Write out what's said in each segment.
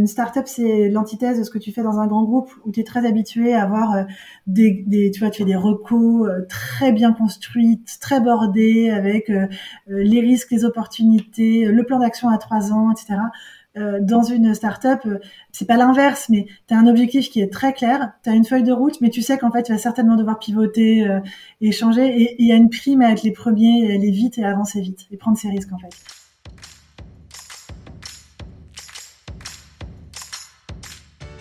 Une startup, c'est l'antithèse de ce que tu fais dans un grand groupe où tu es très habitué à avoir des, des, tu vois, tu fais des recos très bien construites, très bordées avec les risques, les opportunités, le plan d'action à trois ans, etc. Euh, dans une startup, euh, c'est pas l'inverse, mais tu as un objectif qui est très clair, tu as une feuille de route, mais tu sais qu'en fait, tu vas certainement devoir pivoter euh, et changer. Et il y a une prime à être les premiers, aller vite et avancer vite, et prendre ses risques en fait.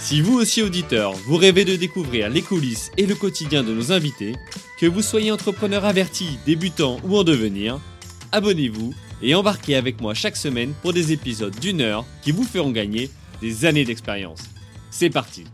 Si vous aussi auditeur, vous rêvez de découvrir les coulisses et le quotidien de nos invités, que vous soyez entrepreneur averti, débutant ou en devenir, abonnez-vous et embarquez avec moi chaque semaine pour des épisodes d'une heure qui vous feront gagner des années d'expérience. C'est parti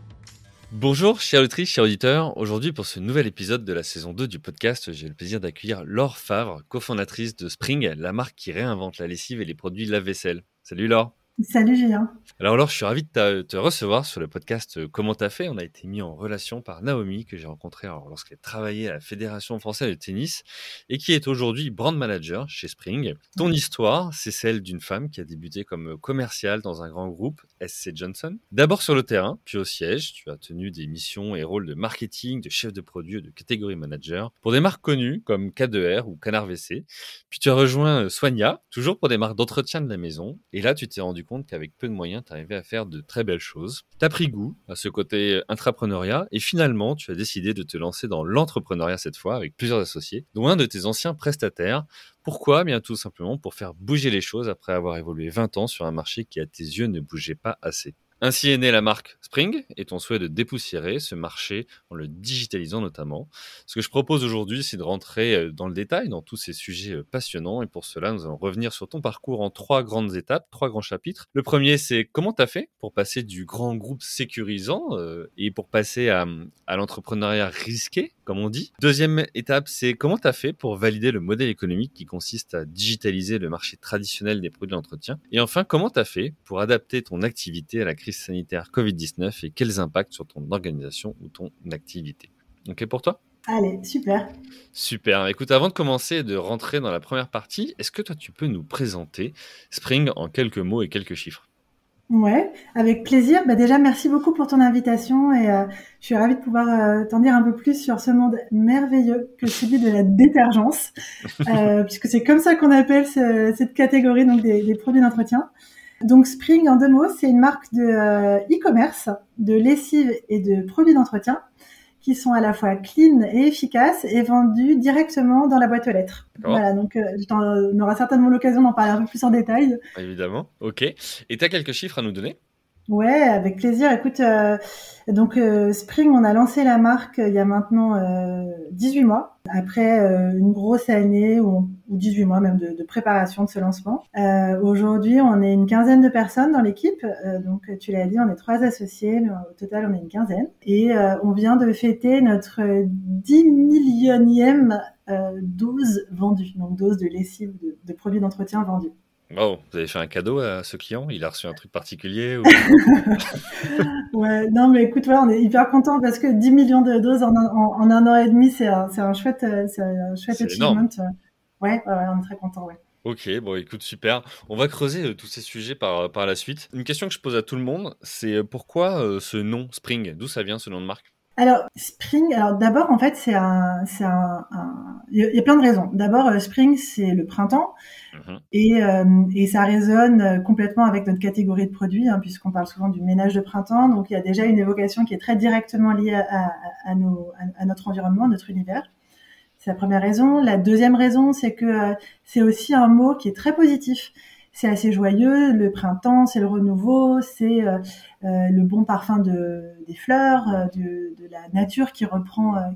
Bonjour, chers auditrices, chers auditeurs. Aujourd'hui, pour ce nouvel épisode de la saison 2 du podcast, j'ai le plaisir d'accueillir Laure Favre, cofondatrice de Spring, la marque qui réinvente la lessive et les produits lave-vaisselle. Salut Laure Salut Julien. Alors Laure, je suis ravi de te recevoir sur le podcast euh, Comment t'as fait? On a été mis en relation par Naomi que j'ai rencontrée lorsqu'elle travaillait à la Fédération française de tennis et qui est aujourd'hui brand manager chez Spring. Ton histoire, c'est celle d'une femme qui a débuté comme commerciale dans un grand groupe, SC Johnson. D'abord sur le terrain, puis au siège, tu as tenu des missions et rôles de marketing, de chef de produit, de catégorie manager pour des marques connues comme K2R ou Canard WC. Puis tu as rejoint euh, Soigna, toujours pour des marques d'entretien de la maison. Et là, tu t'es rendu compte qu'avec peu de moyens, tu arrivais à faire de très belles choses. Tu as pris goût à ce côté intrapreneuriat et finalement, tu as décidé de te lancer dans l'entrepreneuriat cette fois avec plusieurs associés, dont un de tes anciens prestataires. Pourquoi? Bien tout simplement pour faire bouger les choses après avoir évolué 20 ans sur un marché qui à tes yeux ne bougeait pas assez. Ainsi est née la marque Spring et ton souhait de dépoussiérer ce marché en le digitalisant notamment. Ce que je propose aujourd'hui, c'est de rentrer euh, dans le détail dans tous ces sujets euh, passionnants et pour cela, nous allons revenir sur ton parcours en trois grandes étapes, trois grands chapitres. Le premier, c'est comment tu as fait pour passer du grand groupe sécurisant euh, et pour passer à, à l'entrepreneuriat risqué, comme on dit. Deuxième étape, c'est comment tu as fait pour valider le modèle économique qui consiste à digitaliser le marché traditionnel des produits d'entretien? Et enfin, comment tu as fait pour adapter ton activité à la crise sanitaire Covid-19 et quels impacts sur ton organisation ou ton activité? Ok pour toi? Allez, super. Super. Écoute, avant de commencer et de rentrer dans la première partie, est-ce que toi tu peux nous présenter Spring en quelques mots et quelques chiffres? Ouais, avec plaisir. Bah déjà, merci beaucoup pour ton invitation et euh, je suis ravie de pouvoir euh, t'en dire un peu plus sur ce monde merveilleux que celui de la détergence, euh, puisque c'est comme ça qu'on appelle cette catégorie donc des, des produits d'entretien. Donc Spring, en deux mots, c'est une marque de euh, e-commerce, de lessive et de produits d'entretien qui sont à la fois clean et efficaces et vendus directement dans la boîte aux lettres. Voilà, donc euh, on aura certainement l'occasion d'en parler un peu plus en détail. Évidemment, ok. Et tu as quelques chiffres à nous donner? Ouais, avec plaisir. Écoute, euh, donc euh, Spring, on a lancé la marque il y a maintenant 18 mois, après une grosse année ou, 18 mois même de, préparation de ce lancement. Aujourd'hui, on est une quinzaine de personnes dans l'équipe. donc tu l'as dit, on est trois associés, au total, on est une quinzaine. Et on vient de fêter notre 10 millionième dose vendue, donc dose de lessive, de, de produits d'entretien vendus. Oh, vous avez fait un cadeau à ce client? Il a reçu un truc particulier ou... Ouais, non, mais écoute, on est hyper content parce que 10 millions de doses en, un an et demi, c'est un, un, chouette, c'est un chouette achievement. Ouais, ouais, on est très content, ouais. Ok, bon, écoute, super. On va creuser euh, tous ces sujets par, par la suite. Une question que je pose à tout le monde, c'est euh, pourquoi euh, ce nom Spring? D'où ça vient ce nom de marque? Alors Spring, alors d'abord en fait c'est un, c'est un, il y a plein de raisons. D'abord euh, Spring c'est le printemps mhm. et, euh, et ça résonne complètement avec notre catégorie de produits hein, puisqu'on parle souvent du ménage de printemps. Donc il y a déjà une évocation qui est très directement liée à, à, nos, à notre environnement, notre univers. C'est la première raison. La deuxième raison c'est que euh, c'est aussi un mot qui est très positif c'est assez joyeux. Le printemps, c'est le renouveau, c'est euh, euh, le bon parfum de, des fleurs, euh, de, la nature qui reprend,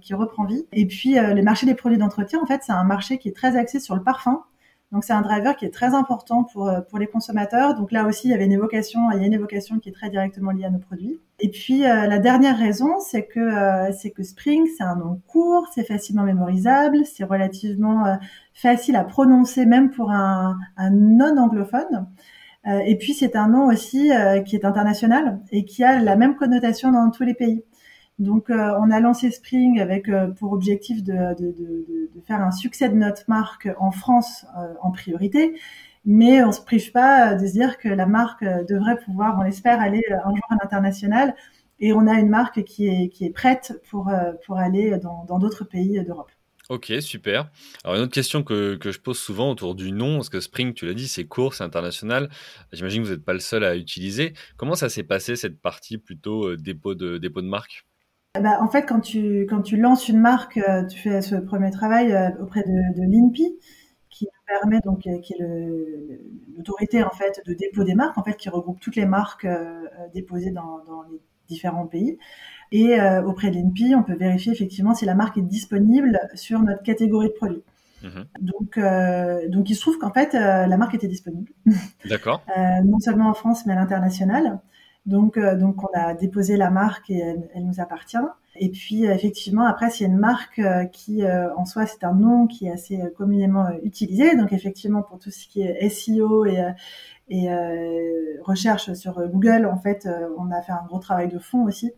vie. Et puis, le marché des produits d'entretien, en fait, c'est un marché qui est très axé sur le parfum. Donc c'est un driver qui est très important pour les consommateurs. Donc là aussi, il y avait une il y a une évocation qui est très directement liée à nos produits. Et puis la dernière raison, c'est que Spring, c'est un nom court, c'est facilement mémorisable, c'est relativement facile à prononcer même pour un, un non anglophone. et puis c'est un nom aussi qui est international et qui a la même connotation dans tous les pays. Donc, euh, on a lancé Spring avec euh, pour objectif de, faire un succès de notre marque en France euh, en priorité, mais on se prive pas de se dire que la marque devrait pouvoir, on l'espère, aller un jour à l'international. Et on a une marque qui est, prête pour aller dans d'autres pays d'Europe. Ok, super. Alors une autre question que, je pose souvent autour du nom, parce que Spring, tu l'as dit, c'est court, c'est international. J'imagine que vous n'êtes pas le seul à utiliser. Comment ça s'est passé cette partie plutôt dépôt de dépôt de marque? Bah, en fait, quand tu, quand tu lances une marque, euh, tu fais ce premier travail euh, auprès de, l'INPI, qui permet donc, euh, qui est l'autorité en fait de dépôt des marques, en fait, qui regroupe toutes les marques déposées dans, dans, les différents pays. Et auprès de l'INPI, on peut vérifier effectivement si la marque est disponible sur notre catégorie de produits. Mmh donc, donc, il se trouve qu'en fait, la marque était disponible. D'accord. non seulement en France, mais à l'international. Donc, euh, donc on a déposé la marque et elle, nous appartient. Et puis euh, effectivement, après, c'est une marque euh, qui, en soi, c'est un nom qui est assez communément utilisé. Donc effectivement, pour tout ce qui est SEO et, et recherche sur Google, en fait, on a fait un gros travail de fond aussi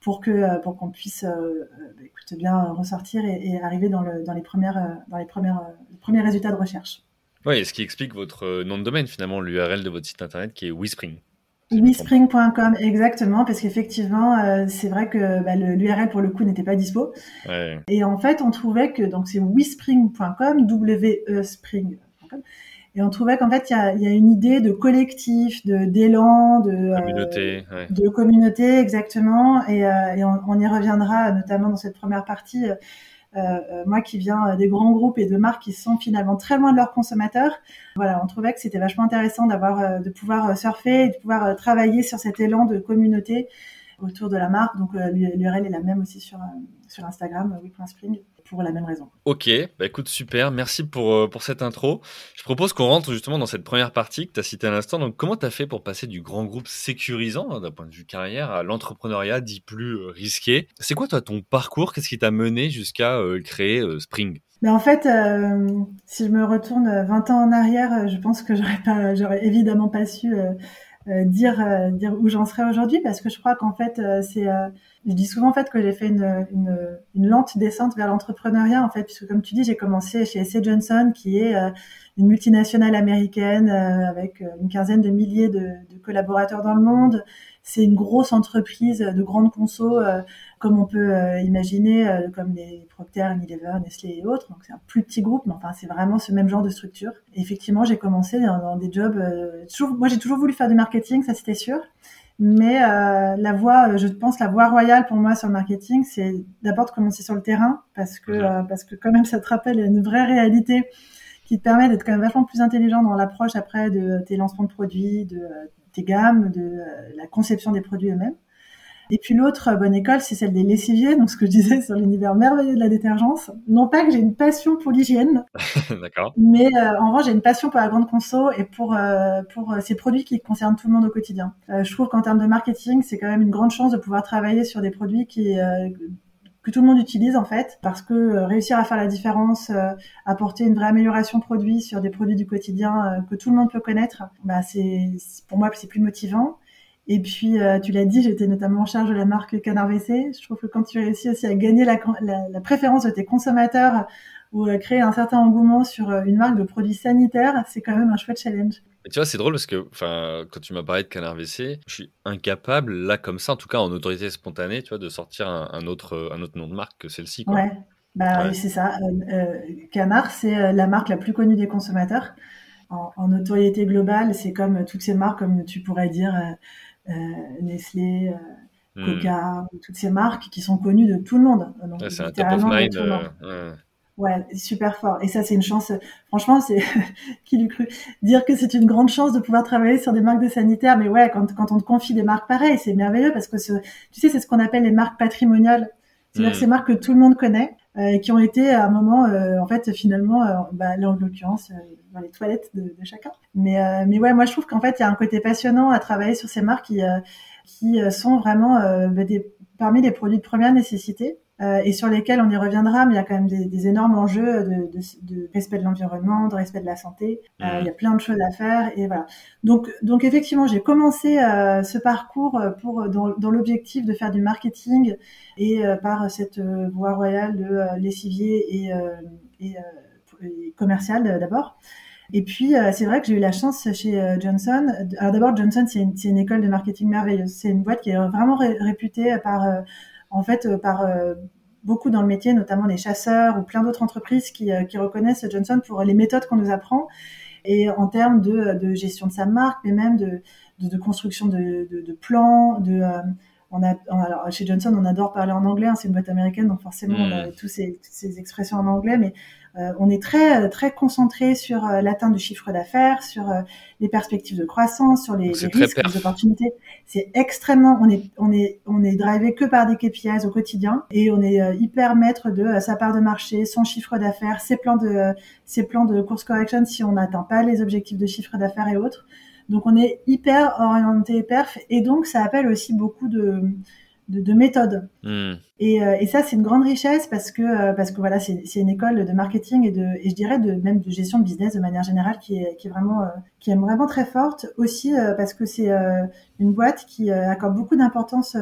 pour que pour qu'on puisse écoute, bien ressortir et, arriver dans, le, dans les premières dans les premières les premiers résultats de recherche. Oui, ce qui explique votre nom de domaine finalement, l'URL de votre site internet qui est WeSpring. WeSpring.com, exactement, parce qu'effectivement, euh, c'est vrai que bah, l'URL pour le coup n'était pas dispo. Ouais. Et en fait, on trouvait que donc c'est WeSpring.com, W-E Spring.com. Et on trouvait qu'en fait, il y a, y a, une idée de collectif, de d'élan, de euh, communauté, ouais. de communauté, exactement. Et, euh, et on, on, y reviendra notamment dans cette première partie euh, moi qui viens des grands groupes et de marques qui sont finalement très loin de leurs consommateurs, voilà, on trouvait que c'était vachement intéressant d'avoir, de pouvoir surfer et de pouvoir travailler sur cet élan de communauté autour de la marque. Donc l'URL est la même aussi sur, sur Instagram, we.spring pour la même raison. Ok, bah écoute, super, merci pour, euh, pour cette intro. Je propose qu'on rentre justement dans cette première partie que tu as citée à l'instant. Donc, comment tu as fait pour passer du grand groupe sécurisant hein, d'un point de vue carrière à l'entrepreneuriat dit plus euh, risqué? C'est quoi toi ton parcours? Qu'est-ce qui t'a mené jusqu'à euh, créer Spring? Mais en fait, si je me retourne 20 ans en arrière, je pense que j'aurais pas, j'aurais évidemment pas su dire dire où j'en serais aujourd'hui parce que je crois qu'en fait c'est je dis souvent en fait que j'ai fait une, une, une, lente descente vers l'entrepreneuriat en fait, puisque comme tu dis, j'ai commencé chez S.C. Johnson, qui est euh, une multinationale américaine euh, avec euh, une quinzaine de milliers de, de, collaborateurs dans le monde. C'est une grosse entreprise de grande conso, comme on peut imaginer, comme les Procter, Unilever, Nestlé et autres. Donc c'est un plus petit groupe, mais enfin c'est vraiment ce même genre de structure. Et effectivement, j'ai commencé dans, dans, des jobs. toujours, moi, j'ai toujours voulu faire du marketing, ça c'était sûr. Mais euh, la voie, je pense, la voie royale pour moi sur le marketing, c'est d'abord de commencer sur le terrain, parce que euh, parce que quand même, ça te rappelle une vraie réalité qui te permet d'être quand même vachement plus intelligent dans l'approche après de tes lancements de produits, de tes gammes, de la conception des produits eux-mêmes. Et puis l'autre bonne école, c'est celle des lessiviers, donc ce que je disais sur l'univers merveilleux de la détergence. Non pas que j'ai une passion pour l'hygiène, d'accord, mais euh, en revanche j'ai une passion pour la grande conso et pour euh, pour euh, ces produits qui concernent tout le monde au quotidien. je trouve qu'en termes de marketing, c'est quand même une grande chance de pouvoir travailler sur des produits qui que tout le monde utilise en fait, parce que réussir à faire la différence, apporter une vraie amélioration produit sur des produits du quotidien que tout le monde peut connaître, bah c'est pour moi c'est plus motivant. Et puis, euh, tu l'as dit, j'étais notamment en charge de la marque Canard WC. Je trouve que quand tu réussis aussi à gagner la, la, la préférence de tes consommateurs ou à créer un certain engouement sur euh, une marque de produits sanitaires, c'est quand même un chouette challenge. Et tu vois, c'est drôle parce que quand tu m'as parlé de Canard WC, je suis incapable, là, comme ça, en tout cas en autorité spontanée, tu vois, de sortir un, autre, un autre nom de marque que celle-ci. Ouais, bah, ouais. c'est ça. Euh, euh, Canard, c'est la marque la plus connue des consommateurs. En, en notoriété globale, c'est comme toutes ces marques, comme tu pourrais dire euh, Nestlé, euh, hmm. Coca, toutes ces marques qui sont connues de tout le monde. c'est un top of mind. Euh, ouais. super fort. Et ça, c'est une chance. Franchement, c'est qui lui cru? Dire que c'est une grande chance de pouvoir travailler sur des marques de sanitaire. Mais ouais, quand, quand on te confie des marques pareilles, c'est merveilleux parce que tu sais, c'est ce qu'on appelle les marques patrimoniales. C'est-à-dire hmm. ces marques que tout le monde connaît, qui ont été à un moment, en fait, finalement, bah, là en l'occurrence, dans les toilettes de, de chacun. Mais, mais ouais, moi je trouve qu'en fait, il y a un côté passionnant à travailler sur ces marques qui, qui sont vraiment bah, des, parmi les produits de première nécessité. Euh, et sur lesquels on y reviendra, mais il y a quand même des, des énormes enjeux de, de, de, respect de l'environnement, de respect de la santé. Euh, mmh. il y a plein de choses à faire et voilà. Donc, donc effectivement, j'ai commencé euh, ce parcours pour dans, dans l'objectif de faire du marketing et par cette voie royale de lessivier et, et, et commercial d'abord. Et puis, c'est vrai que j'ai eu la chance chez Johnson. Alors d'abord, Johnson, c'est une, une, école de marketing merveilleuse. C'est une boîte qui est vraiment réputée par en fait, euh, par euh, beaucoup dans le métier, notamment les chasseurs ou plein d'autres entreprises qui, euh, qui, reconnaissent Johnson pour les méthodes qu'on nous apprend et en termes de, de, gestion de sa marque, mais même de, de, de construction de, de, plans, de on a, alors chez Johnson, on adore parler en anglais, hein, c'est une boîte américaine, donc forcément on a hmm. tous ces, toutes ces expressions en anglais, mais on est très très concentré sur euh, l'atteinte du chiffre d'affaires, sur euh, les perspectives de croissance, sur les, les risques, les opportunités. C'est extrêmement, on est on est on est drivé que par des KPIs au quotidien et on est hyper maître de sa part de marché, son chiffre d'affaires, ses plans de ses plans de course correction si on n'atteint pas les objectifs de chiffre d'affaires et autres. Donc on est hyper orienté perf et donc ça appelle aussi beaucoup de, de, de méthodes. Hmm. Et, euh, et, ça c'est une grande richesse parce que euh, parce que voilà c'est une école de marketing et de et je dirais de même de gestion de business de manière générale qui est qui est vraiment euh, qui est vraiment très forte aussi parce que c'est une boîte qui accorde beaucoup d'importance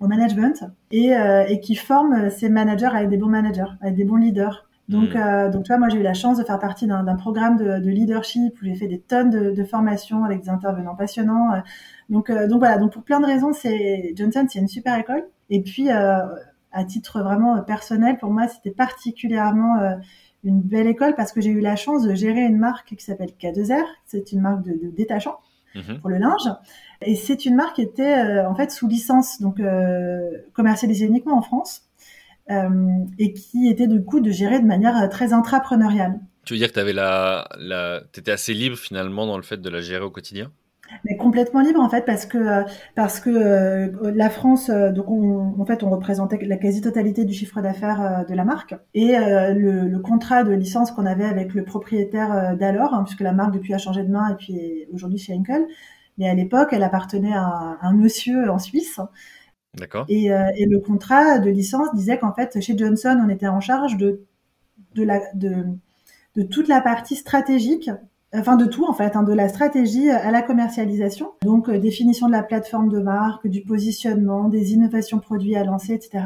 au management et, et qui forme ses managers avec des bons managers, avec des bons leaders. Donc, mm. euh, donc, tu vois, moi, j'ai eu la chance de faire partie d'un programme de, de, leadership où j'ai fait des tonnes de, de, formations avec des intervenants passionnants. Euh, donc, euh, donc voilà. Donc, pour plein de raisons, c'est Johnson, c'est une super école. Et puis, euh, à titre vraiment personnel, pour moi, c'était particulièrement une belle école parce que j'ai eu la chance de gérer une marque qui s'appelle K2R. C'est une marque de, de détachant mm-hmm. pour le linge. Et c'est une marque qui était en fait sous licence, donc commercialisée uniquement en France. Euh, et qui était du coup de gérer de manière euh, très intrapreneuriale. Tu veux dire que tu avais la, la... étais assez libre finalement dans le fait de la gérer au quotidien? Mais complètement libre en fait parce que euh, parce que la France donc on, en fait on représentait la quasi-totalité du chiffre d'affaires de la marque. Et le, le, contrat de licence qu'on avait avec le propriétaire d'alors hein, puisque la marque depuis a changé de main et puis aujourd'hui chez Henkel mais à l'époque elle appartenait à, à un monsieur en Suisse Euh, et, le contrat de licence disait qu'en fait, chez Johnson, on était en charge de, toute la partie stratégique, enfin de tout en fait, hein, de la stratégie à la commercialisation. Donc euh, définition de la plateforme de marque, du positionnement, des innovations produits à lancer, etc.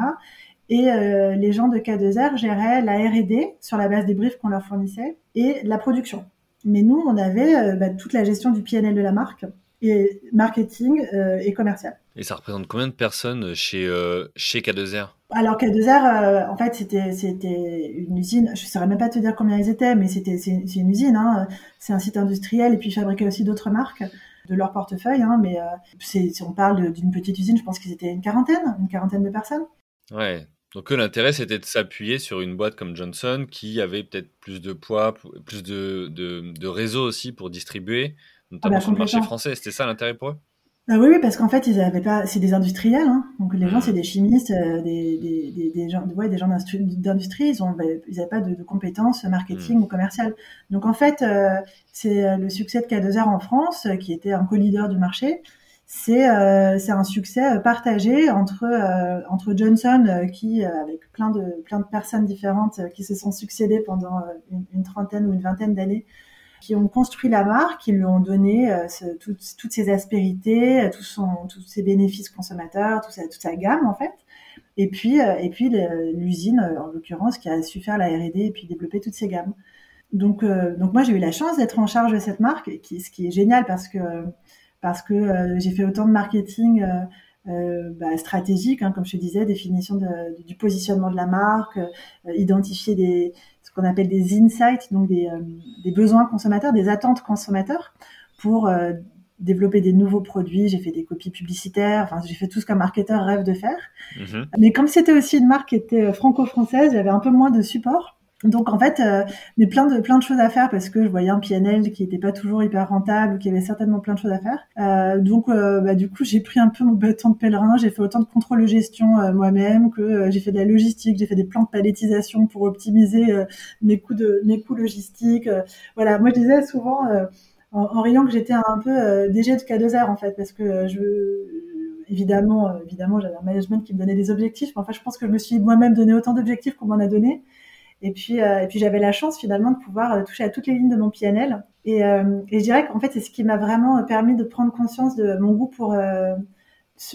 Et euh, les gens de K2R géraient la R&D sur la base des briefs qu'on leur fournissait et la production. Mais nous, on avait bah, toute la gestion du PNL de la marque et marketing euh, et commercial. Et ça représente combien de personnes chez, euh, chez K2R Alors K2R, euh, en fait, c'était une usine. Je ne saurais même pas te dire combien ils étaient, mais c'était c'est une usine. Hein. C'est un site industriel et puis ils fabriquaient aussi d'autres marques de leur portefeuille. Hein. mais si on parle d'une petite usine, je pense qu'ils étaient une quarantaine, une quarantaine de personnes. Ouais. Donc l'intérêt, c'était de s'appuyer sur une boîte comme Johnson qui avait peut-être plus de poids, plus de, de, de réseau aussi pour distribuer notamment ah bah, sur le marché français. C'était ça l'intérêt pour eux? Ah oui, oui, parce qu'en fait, ils avaient pas, c'est des industriels, hein. donc les gens, mmh. c'est des chimistes, euh, des, des, des, des, gens, ouais, des gens d'industrie, ils ont, bah, ils n'avaient pas de, de, compétences marketing mmh. ou commerciales. Donc en fait, euh, c'est euh, le succès de K2R en France, qui était un co-leader du marché. C'est euh, un succès partagé entre entre Johnson, qui avec plein de plein de personnes différentes qui se sont succédées pendant une, une trentaine ou une vingtaine d'années qui ont construit la marque, qui lui ont donné euh, toutes ses aspérités, euh, tous ses bénéfices consommateurs, tout toute sa gamme en fait. Et puis, euh, et puis l'usine, en l'occurrence, qui a su faire la R&D et puis développer toutes ses gammes. Donc, donc moi, j'ai eu la chance d'être en charge de cette marque, ce qui est génial parce que parce que j'ai fait autant de marketing bah, stratégique, hein, comme je te disais, définition du positionnement de la marque, identifier des, qu'on appelle des insights, donc des, euh, des, besoins consommateurs, des attentes consommateurs pour euh, développer des nouveaux produits. J'ai fait des copies publicitaires, enfin j'ai fait tout ce qu'un marketeur rêve de faire. Mhm. Mais comme c'était aussi une marque qui était franco-française, j'avais un peu moins de support. Donc en fait, euh, mais plein de plein de choses à faire parce que je voyais un PNL qui était pas toujours hyper rentable, qui avait certainement plein de choses à faire. Euh, donc euh, bah, du coup, j'ai pris un peu mon bâton de pèlerin, j'ai fait autant de contrôle de gestion euh, moi-même que euh, j'ai fait de la logistique, j'ai fait des plans de palettisation pour optimiser mes coûts de mes coûts logistiques. voilà, moi je disais souvent en, en, riant que j'étais un peu DG de K2R en fait parce que je évidemment évidemment j'avais un management qui me donnait des objectifs, mais enfin je pense que je me suis moi-même donné autant d'objectifs qu'on m'en a donné. Et puis, euh, et puis j'avais la chance finalement de pouvoir euh, toucher à toutes les lignes de mon PNL. Et, euh, et je dirais qu'en fait, c'est ce qui m'a vraiment permis de prendre conscience de mon goût pour,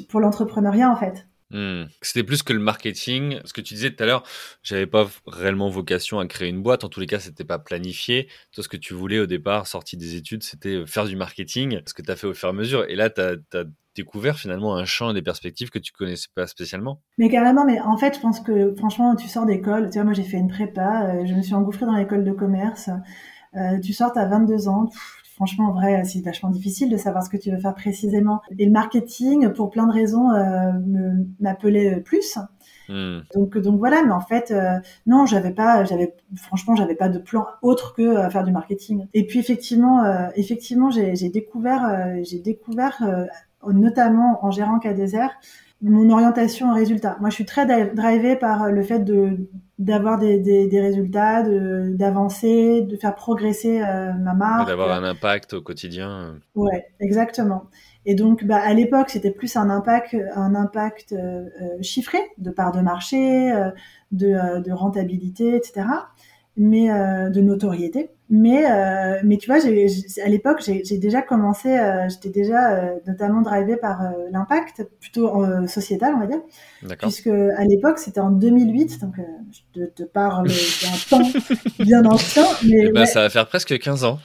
pour l'entrepreneuriat en fait. Hmm. C'était plus que le marketing. Ce que tu disais tout à l'heure, j'avais pas réellement vocation à créer une boîte. En tous les cas, c'était pas planifié. Toi, ce que tu voulais au départ, sorti des études, c'était faire du marketing. Ce que tu as fait au fur et à mesure. Et là, tu as, découvert finalement un champ et des perspectives que tu connaissais pas spécialement Mais carrément, mais en fait, je pense que franchement, tu sors d'école. Tu vois, moi, j'ai fait une prépa, euh, je me suis engouffrée dans l'école de commerce. Euh, tu sors, à 22 ans. franchement, en vrai, c'est vachement difficile de savoir ce que tu veux faire précisément. Et le marketing, pour plein de raisons, euh, m'appelait plus. Hmm. Donc, donc voilà, mais en fait, euh, non, j'avais pas, j'avais, franchement, j'avais pas de plan autre que euh, faire du marketing. Et puis effectivement, euh, effectivement, j'ai découvert, j'ai découvert notamment en gérant K-Désert, mon orientation en résultat. Moi, je suis très drivée par le fait de d'avoir des, des, des, résultats, d'avancer, de, faire progresser euh, ma marque. D'avoir un impact au quotidien. Ouais, exactement. Et donc, bah, à l'époque, c'était plus un impact, un impact euh, chiffré de part de marché, euh, de, de, rentabilité, etc mais euh, de notoriété. Mais mais euh, tu vois, j'ai, à l'époque, j'ai, déjà commencé, euh, j'étais déjà notamment drivée par l'impact plutôt sociétal, on va dire. Puisque à l'époque, c'était en 2008, donc je te, parle d'un temps bien ancien. Mais eh ben, ça va faire presque 15 ans.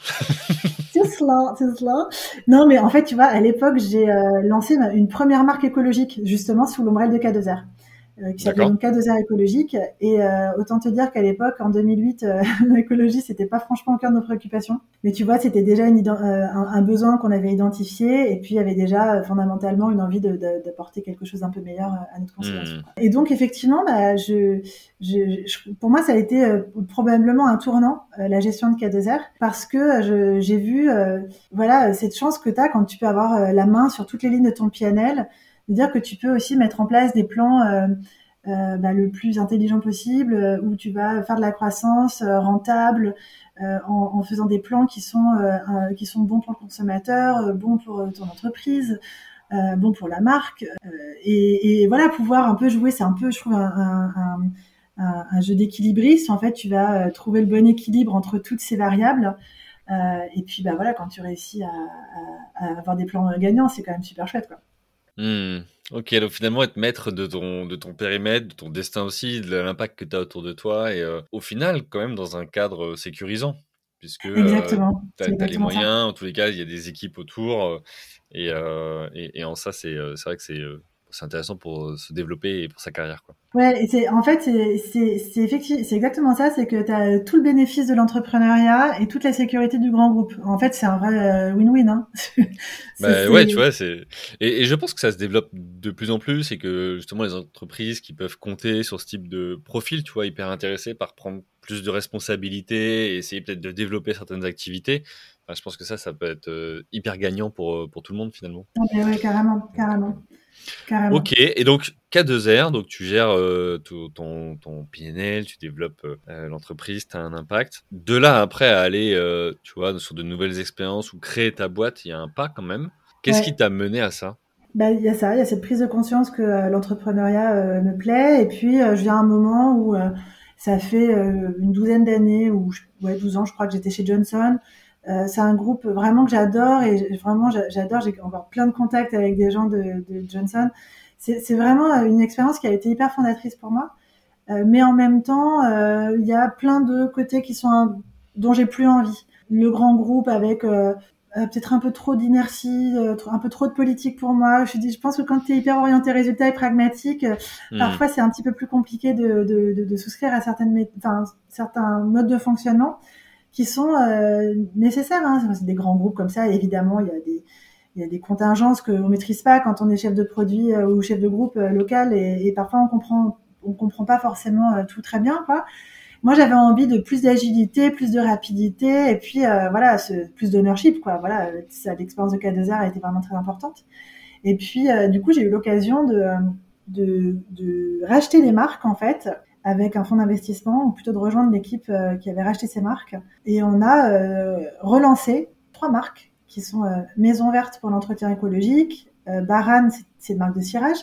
c'est cela, c'est cela. Non, mais en fait, tu vois, à l'époque, j'ai lancé une première marque écologique, justement, sous l'ombrelle de K2R. Euh, qui s'appelait donc K2R écologique. Et euh, autant te dire qu'à l'époque, en 2008, euh, l'écologie, c'était pas franchement au cœur de nos préoccupations. Mais tu vois, c'était déjà une, un, besoin qu'on avait identifié. Et puis, il y avait déjà fondamentalement une envie d'apporter quelque chose d'un peu meilleur à notre consommation. Et donc, effectivement, bah, je, je, pour moi, ça a été probablement un tournant, la gestion de K2R, parce que j'ai vu voilà, cette chance que tu as quand tu peux avoir la main sur toutes les lignes de ton PNL dire que tu peux aussi mettre en place des plans euh, euh, bah, le plus intelligent possible, euh, où tu vas faire de la croissance rentable en, faisant des plans qui sont qui sont bons pour le consommateur, bons pour ton entreprise. Euh, bon pour la marque et, voilà pouvoir un peu jouer c'est un peu je trouve un, un, jeu d'équilibriste en fait tu vas trouver le bon équilibre entre toutes ces variables et puis bah voilà quand tu réussis à, à, à avoir des plans gagnants c'est quand même super chouette quoi Hmm. Ok, donc finalement être maître de ton, de ton périmètre, de ton destin aussi, de l'impact que tu as autour de toi, et euh, au final, quand même dans un cadre euh, sécurisant, puisque euh, tu as, les moyens, en tous les cas, il y a des équipes autour, et, et, et, en ça, c'est vrai que c'est c'est intéressant pour euh, se développer et pour sa carrière. Quoi. Ouais, c'est, en fait, c'est, effectivement, c'est exactement ça, c'est que tu as tout le bénéfice de l'entrepreneuriat et toute la sécurité du grand groupe. En fait, c'est un vrai euh, win-win. Hein. bah, ouais, tu vois, c'est... Et, je pense que ça se développe de plus en plus et que justement les entreprises qui peuvent compter sur ce type de profil, tu vois, hyper intéressées par prendre plus de responsabilités et essayer peut-être de développer certaines activités, je pense que ça, ça peut être euh, hyper gagnant pour, pour tout le monde finalement. Ah, ouais, carrément, carrément. Ok, et donc K2R, donc tu gères euh, ton, ton PNL, tu développes euh, l'entreprise, tu as un impact. De là après à aller, euh, tu vois, sur de nouvelles expériences ou créer ta boîte, il y a un pas quand même. Qu'est-ce qui t'a mené à ça? Bah, il y a ça, il y a cette prise de conscience que l'entrepreneuriat me plaît. Et puis, je viens à un moment où ça fait une douzaine d'années, ou ouais, 12 ans, je crois que j'étais chez Johnson. Euh, c'est un groupe vraiment que j'adore et vraiment j'adore. J'ai encore plein de contacts avec des gens de, de Johnson. C'est vraiment une expérience qui a été hyper fondatrice pour moi. Euh, mais en même temps, euh, il y a plein de côtés qui sont dont j'ai plus envie. Le grand groupe avec euh, peut-être un peu trop d'inertie, un peu trop de politique pour moi. Je dis, je pense que quand tu es hyper orienté résultat et pragmatique, hmm. parfois c'est un petit peu plus compliqué de, de, de, de souscrire à certaines, enfin, certains modes de fonctionnement qui sont euh, nécessaires. Hein. C'est des grands groupes comme ça. évidemment, il y a des il y a des contingences qu'on maîtrise pas quand on est chef de produit euh, ou chef de groupe euh, local et, parfois on comprend on comprend pas forcément tout très bien quoi. moi, j'avais envie de plus d'agilité, plus de rapidité, et puis voilà, ce, plus d'ownership, quoi. Voilà, l'expérience de K2R a été vraiment très importante. Et puis, du coup, j'ai eu l'occasion de, de, de racheter les marques en fait avec un fonds d'investissement, ou plutôt de rejoindre l'équipe qui avait racheté ces marques. Et on a relancé trois marques qui sont Maison Verte pour l'entretien écologique, Baran, c'est une marque de cirage,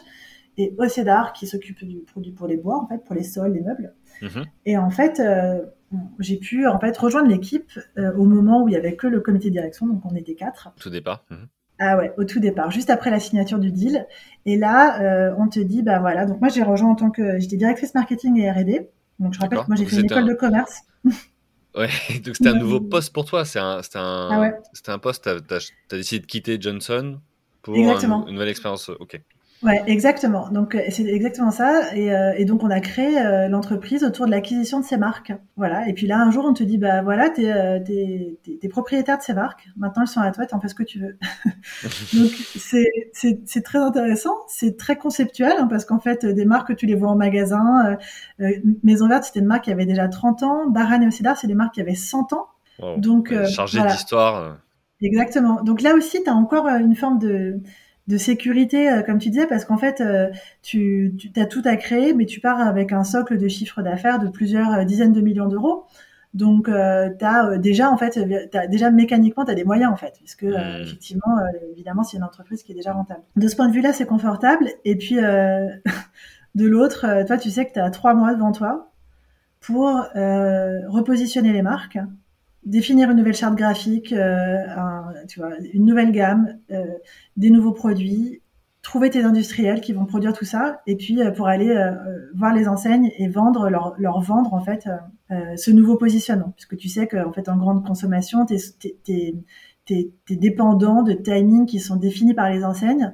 et Océdar qui s'occupe du produit pour les bois, en fait, pour les sols, les meubles. Mhm. Et en fait, euh, j'ai pu en fait rejoindre l'équipe euh, au moment où il y avait que le comité de direction, donc on était quatre. Tout départ. Mhm. Ah ouais, au tout départ, juste après la signature du deal. Et là, euh, on te dit, bah voilà. Donc moi, j'ai rejoint en tant que, j'étais directrice marketing et R&D. Donc je rappelle que moi, j'ai fait une école de commerce. Ouais, donc c'était un nouveau poste pour toi. C'est un, c'était un, ah ouais. un poste. T'as, as, décidé de quitter Johnson pour une nouvelle expérience. Ok. Ouais, exactement. Donc euh, c'est exactement ça. Et, euh, et, donc on a créé euh, l'entreprise autour de l'acquisition de ces marques. Voilà. Et puis là un jour on te dit bah voilà t'es es, es, propriétaire de ces marques. Maintenant elles sont à toi, t'en fais ce que tu veux. donc c'est c'est très intéressant. C'est très conceptuel hein, parce qu'en fait des marques tu les vois en magasin. Maison Verte c'était une marque qui avait déjà 30 ans. Baran et Océdar c'est des marques qui avaient 100 ans. Donc chargé d'histoire. Exactement. Donc là aussi tu as encore une forme de de sécurité, euh, comme tu disais, parce qu'en fait, euh, tu, tu as tout à créer, mais tu pars avec un socle de chiffre d'affaires de plusieurs euh, dizaines de millions d'euros. Donc, euh, tu as déjà, en fait, as, déjà mécaniquement, tu as des moyens, en fait, puisque effectivement, évidemment, c'est une entreprise qui est déjà rentable. De ce point de vue-là, c'est confortable. Et puis, de l'autre, toi, tu sais que tu as trois mois devant toi pour repositionner les marques, définir une nouvelle charte graphique, euh, tu vois, une nouvelle gamme, euh, des nouveaux produits, trouver tes industriels qui vont produire tout ça, et puis euh, pour aller voir les enseignes et vendre leur, leur vendre en fait ce nouveau positionnement, puisque tu sais qu'en fait en grande consommation, t'es es, es, dépendant de timings qui sont définis par les enseignes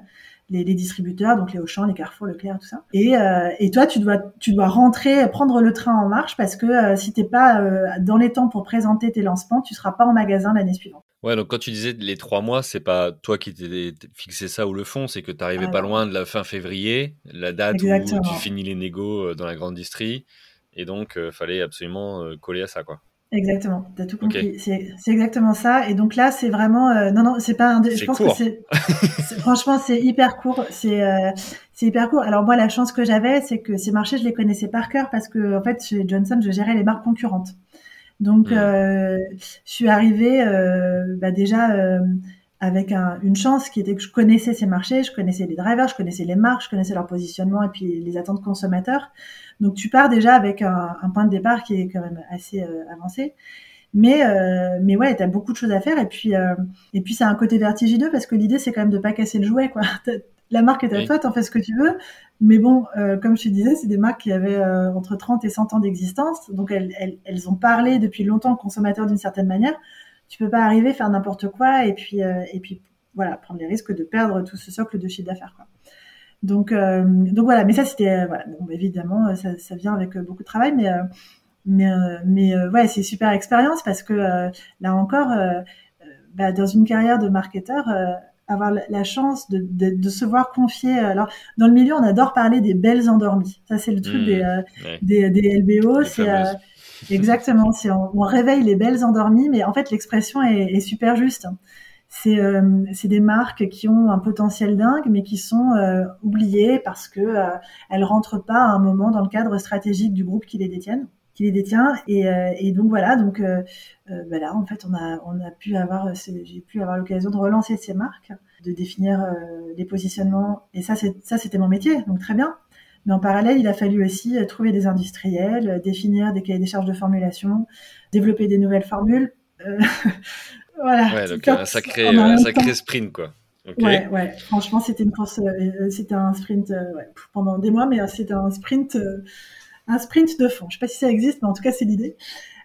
les, les, distributeurs, donc les Auchan, les Carrefour, Leclerc, tout ça. Et, euh, et toi, tu dois, tu dois rentrer, prendre le train en marche parce que euh, si t'es pas euh, dans les temps pour présenter tes lancements, tu seras pas en magasin l'année suivante. Ouais, donc quand tu disais les trois mois, c'est pas toi qui t'es fixé ça ou le fond, c'est que tu n'arrivais ah pas loin de la fin février, la date où tu finis les négos dans la grande distrie, et donc fallait absolument coller à ça, quoi. Exactement, t'as tout compris. C'est exactement ça. Et donc là, c'est vraiment euh, non non, c'est pas un. Je pense que c'est franchement c'est hyper court. C'est euh, c'est hyper court. Alors moi, la chance que j'avais, c'est que ces marchés, je les connaissais par cœur parce que en fait, chez Johnson, je gérais les marques concurrentes. Donc, mmh. euh, je suis arrivée bah, déjà avec un, une chance qui était que je connaissais ces marchés, je connaissais les drivers, je connaissais les marques, je connaissais leur positionnement et puis les attentes consommateurs. Donc tu pars déjà avec un, un point de départ qui est quand même assez euh, avancé. Mais euh, mais ouais, t'as beaucoup de choses à faire et puis euh, et puis c'est un côté vertigineux parce que l'idée c'est quand même de pas casser le jouet quoi. La marque est à toi, t'en fais ce que tu veux. Mais bon, comme je te disais, c'est des marques qui avaient entre 30 et 100 ans d'existence, donc elles, elles, elles ont parlé depuis longtemps aux consommateurs d'une certaine manière tu peux pas arriver faire n'importe quoi et puis euh, et puis voilà prendre les risques de perdre tout ce socle de chiffre d'affaires quoi. Donc euh, donc voilà, mais ça c'était euh, voilà, bon, évidemment ça, ça, vient avec beaucoup de travail, mais mais mais ouais c'est super expérience parce que là encore bah, dans une carrière de marketeur avoir la chance de, de, de, se voir confier. Alors, dans le milieu, on adore parler des belles endormies. Ça, c'est le truc mmh, des, des, des, LBO. C'est Exactement. C'est on, réveille les belles endormies, mais en fait l'expression est, est, super juste. C'est euh, des marques qui ont un potentiel dingue, mais qui sont euh, oubliées parce que euh, elles rentrent pas à un moment dans le cadre stratégique du groupe qui les détiennent qui les détient et, euh, et donc voilà donc bah là en fait on a on a pu avoir j'ai pu avoir l'occasion de relancer ces marques de définir les positionnements et ça c'était mon métier donc très bien mais en parallèle, il a fallu aussi euh, trouver des industriels, euh, définir des cahiers des charges de formulation, développer des nouvelles formules. Euh, voilà. Ouais, donc un sacré, un sacré sprint, quoi. Ouais, ouais. Franchement, c'était une course, c'était un sprint pendant des mois, mais c'était un sprint, un sprint de fond. Je sais pas si ça existe, mais en tout cas, c'est l'idée.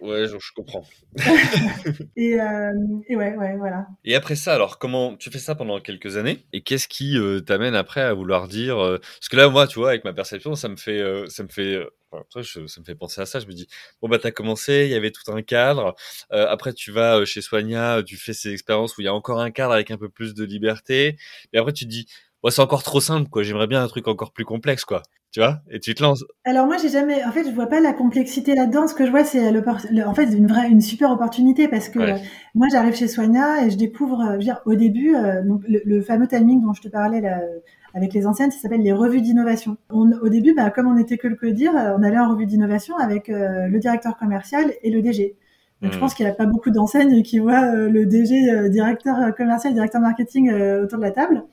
Ouais, je, comprends. et, euh, et, ouais, ouais, voilà. Et après ça, alors, comment tu fais ça pendant quelques années? Et qu'est-ce qui euh, t'amène après à vouloir dire euh, Parce que là, moi, tu vois, avec ma perception, ça me fait, ça me fait, enfin, ça me fait penser à ça. Je me dis, bon bah, t'as commencé, il y avait tout un cadre. après, tu vas chez Soigna, tu fais ces expériences où il y a encore un cadre avec un peu plus de liberté. Et après, tu te dis, ouais, c'est encore trop simple, quoi. J'aimerais bien un truc encore plus complexe, quoi tu vois, et tu te lances. Alors moi, j'ai jamais, en fait, je vois pas la complexité là-dedans. Ce que je vois, c'est le, en fait, une vraie, une super opportunité parce que moi, j'arrive chez Soigna et je découvre, je veux dire, au début, euh, donc le, fameux timing dont je te parlais là, avec les anciennes, ça s'appelle les revues d'innovation. Au début, bah, comme on était que le codir, on allait en revue d'innovation avec euh, le directeur commercial et le DG. Donc, je hmm. pense qu'il n'y a pas beaucoup d'enseignes qui voient euh, le DG, directeur commercial, directeur marketing autour de la table.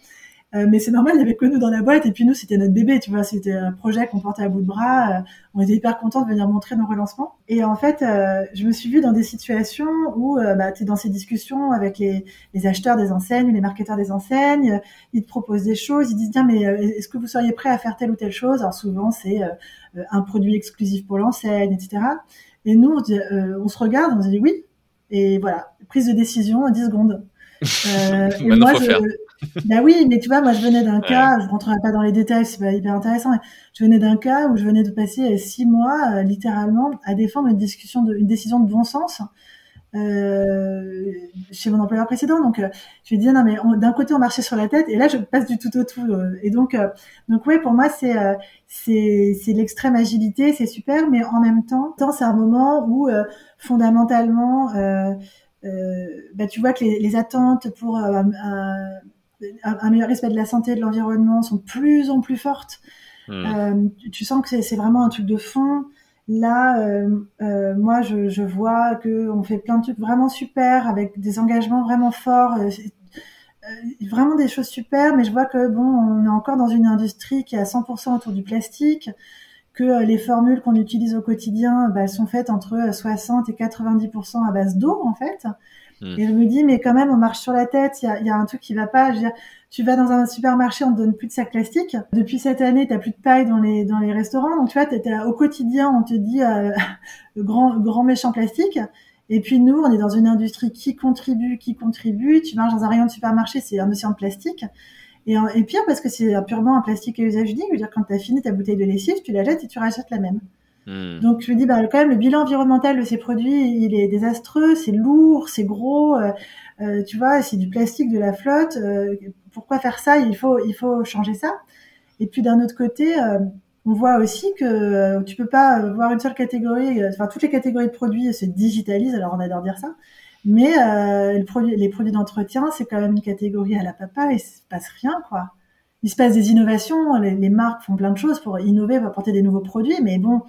Euh, mais c'est normal, il y avait que nous dans la boîte, et puis nous, c'était notre bébé, tu vois, c'était un projet qu'on portait à bout de bras. Euh, on était hyper contents de venir montrer nos relancements. Et en fait, euh, je me suis vue dans des situations où bah, tu es dans ces discussions avec les, les, acheteurs des enseignes, les marketeurs des enseignes, ils te proposent des choses, ils disent, tiens, mais est-ce que vous seriez prêt à faire telle ou telle chose? Alors souvent, c'est un produit exclusif pour l'enseigne, etc. Et nous, on, on se regarde, on se dit oui, et voilà, prise de décision en 10 secondes. Euh, et moi, je, bah oui, mais tu vois, moi je venais d'un cas, je rentrerai pas dans les détails, c'est pas hyper intéressant. Mais je venais d'un cas où je venais de passer euh, six mois, euh, littéralement, à défendre une discussion, de, une décision de bon sens euh, chez mon employeur précédent. Donc, euh, je lui disais non, mais d'un côté on marchait sur la tête, et là je passe du tout au tout. et donc, donc ouais, pour moi c'est c'est c'est l'extrême agilité, c'est super, mais en même temps, c'est un moment où fondamentalement euh, bah, tu vois que les, les attentes pour euh, un, un, meilleur respect de la santé et de l'environnement sont de plus en plus fortes. Hmm. Euh, tu, sens que c'est vraiment un truc de fond. Là, euh, moi, je, je vois que on fait plein de trucs vraiment super avec des engagements vraiment forts, vraiment des choses super. Mais je vois que bon, on est encore dans une industrie qui est à 100% autour du plastique que euh, les formules qu'on utilise au quotidien, bah, sont faites entre 60 euh, et 90% à base d'eau, en fait. Hmm. Et je me dis, mais quand même, on marche sur la tête, il y a, un truc qui va pas. Je veux dire, tu vas dans un supermarché, on te donne plus de sacs plastiques. Depuis cette année, tu plus de paille dans les, dans les restaurants. Donc, tu vois, au quotidien, on te dit euh, grand, grand méchant plastique. Et puis nous, on est dans une industrie qui contribue, qui contribue. Tu marches dans un rayon de supermarché, c'est un océan de plastique. Et, et pire parce que c'est purement un plastique à usage unique. Je veux dire, quand tu as fini ta bouteille de lessive, tu la jettes et tu rachètes la même. Hmm. Donc je me dis, bah, quand même, le bilan environnemental de ces produits, il est désastreux, c'est lourd, c'est gros, euh, euh tu vois, c'est du plastique de la flotte. Euh, pourquoi faire ça? Il faut, il faut changer ça. Et puis d'un autre côté, on voit aussi que tu peux pas voir une seule catégorie, enfin toutes les catégories de produits se digitalisent. Alors on adore dire ça, mais les produits, les produits d'entretien, c'est quand même une catégorie à la papa et il se passe rien, quoi. Il se passe des innovations, les, les, marques font plein de choses pour innover, pour apporter des nouveaux produits, mais bon,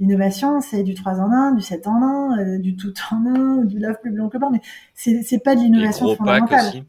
l'innovation, c'est du 3 en 1, du 7 en 1, euh, du tout en 1, du lave plus blanc que blanc, mais c'est, c'est pas de l'innovation fondamentale.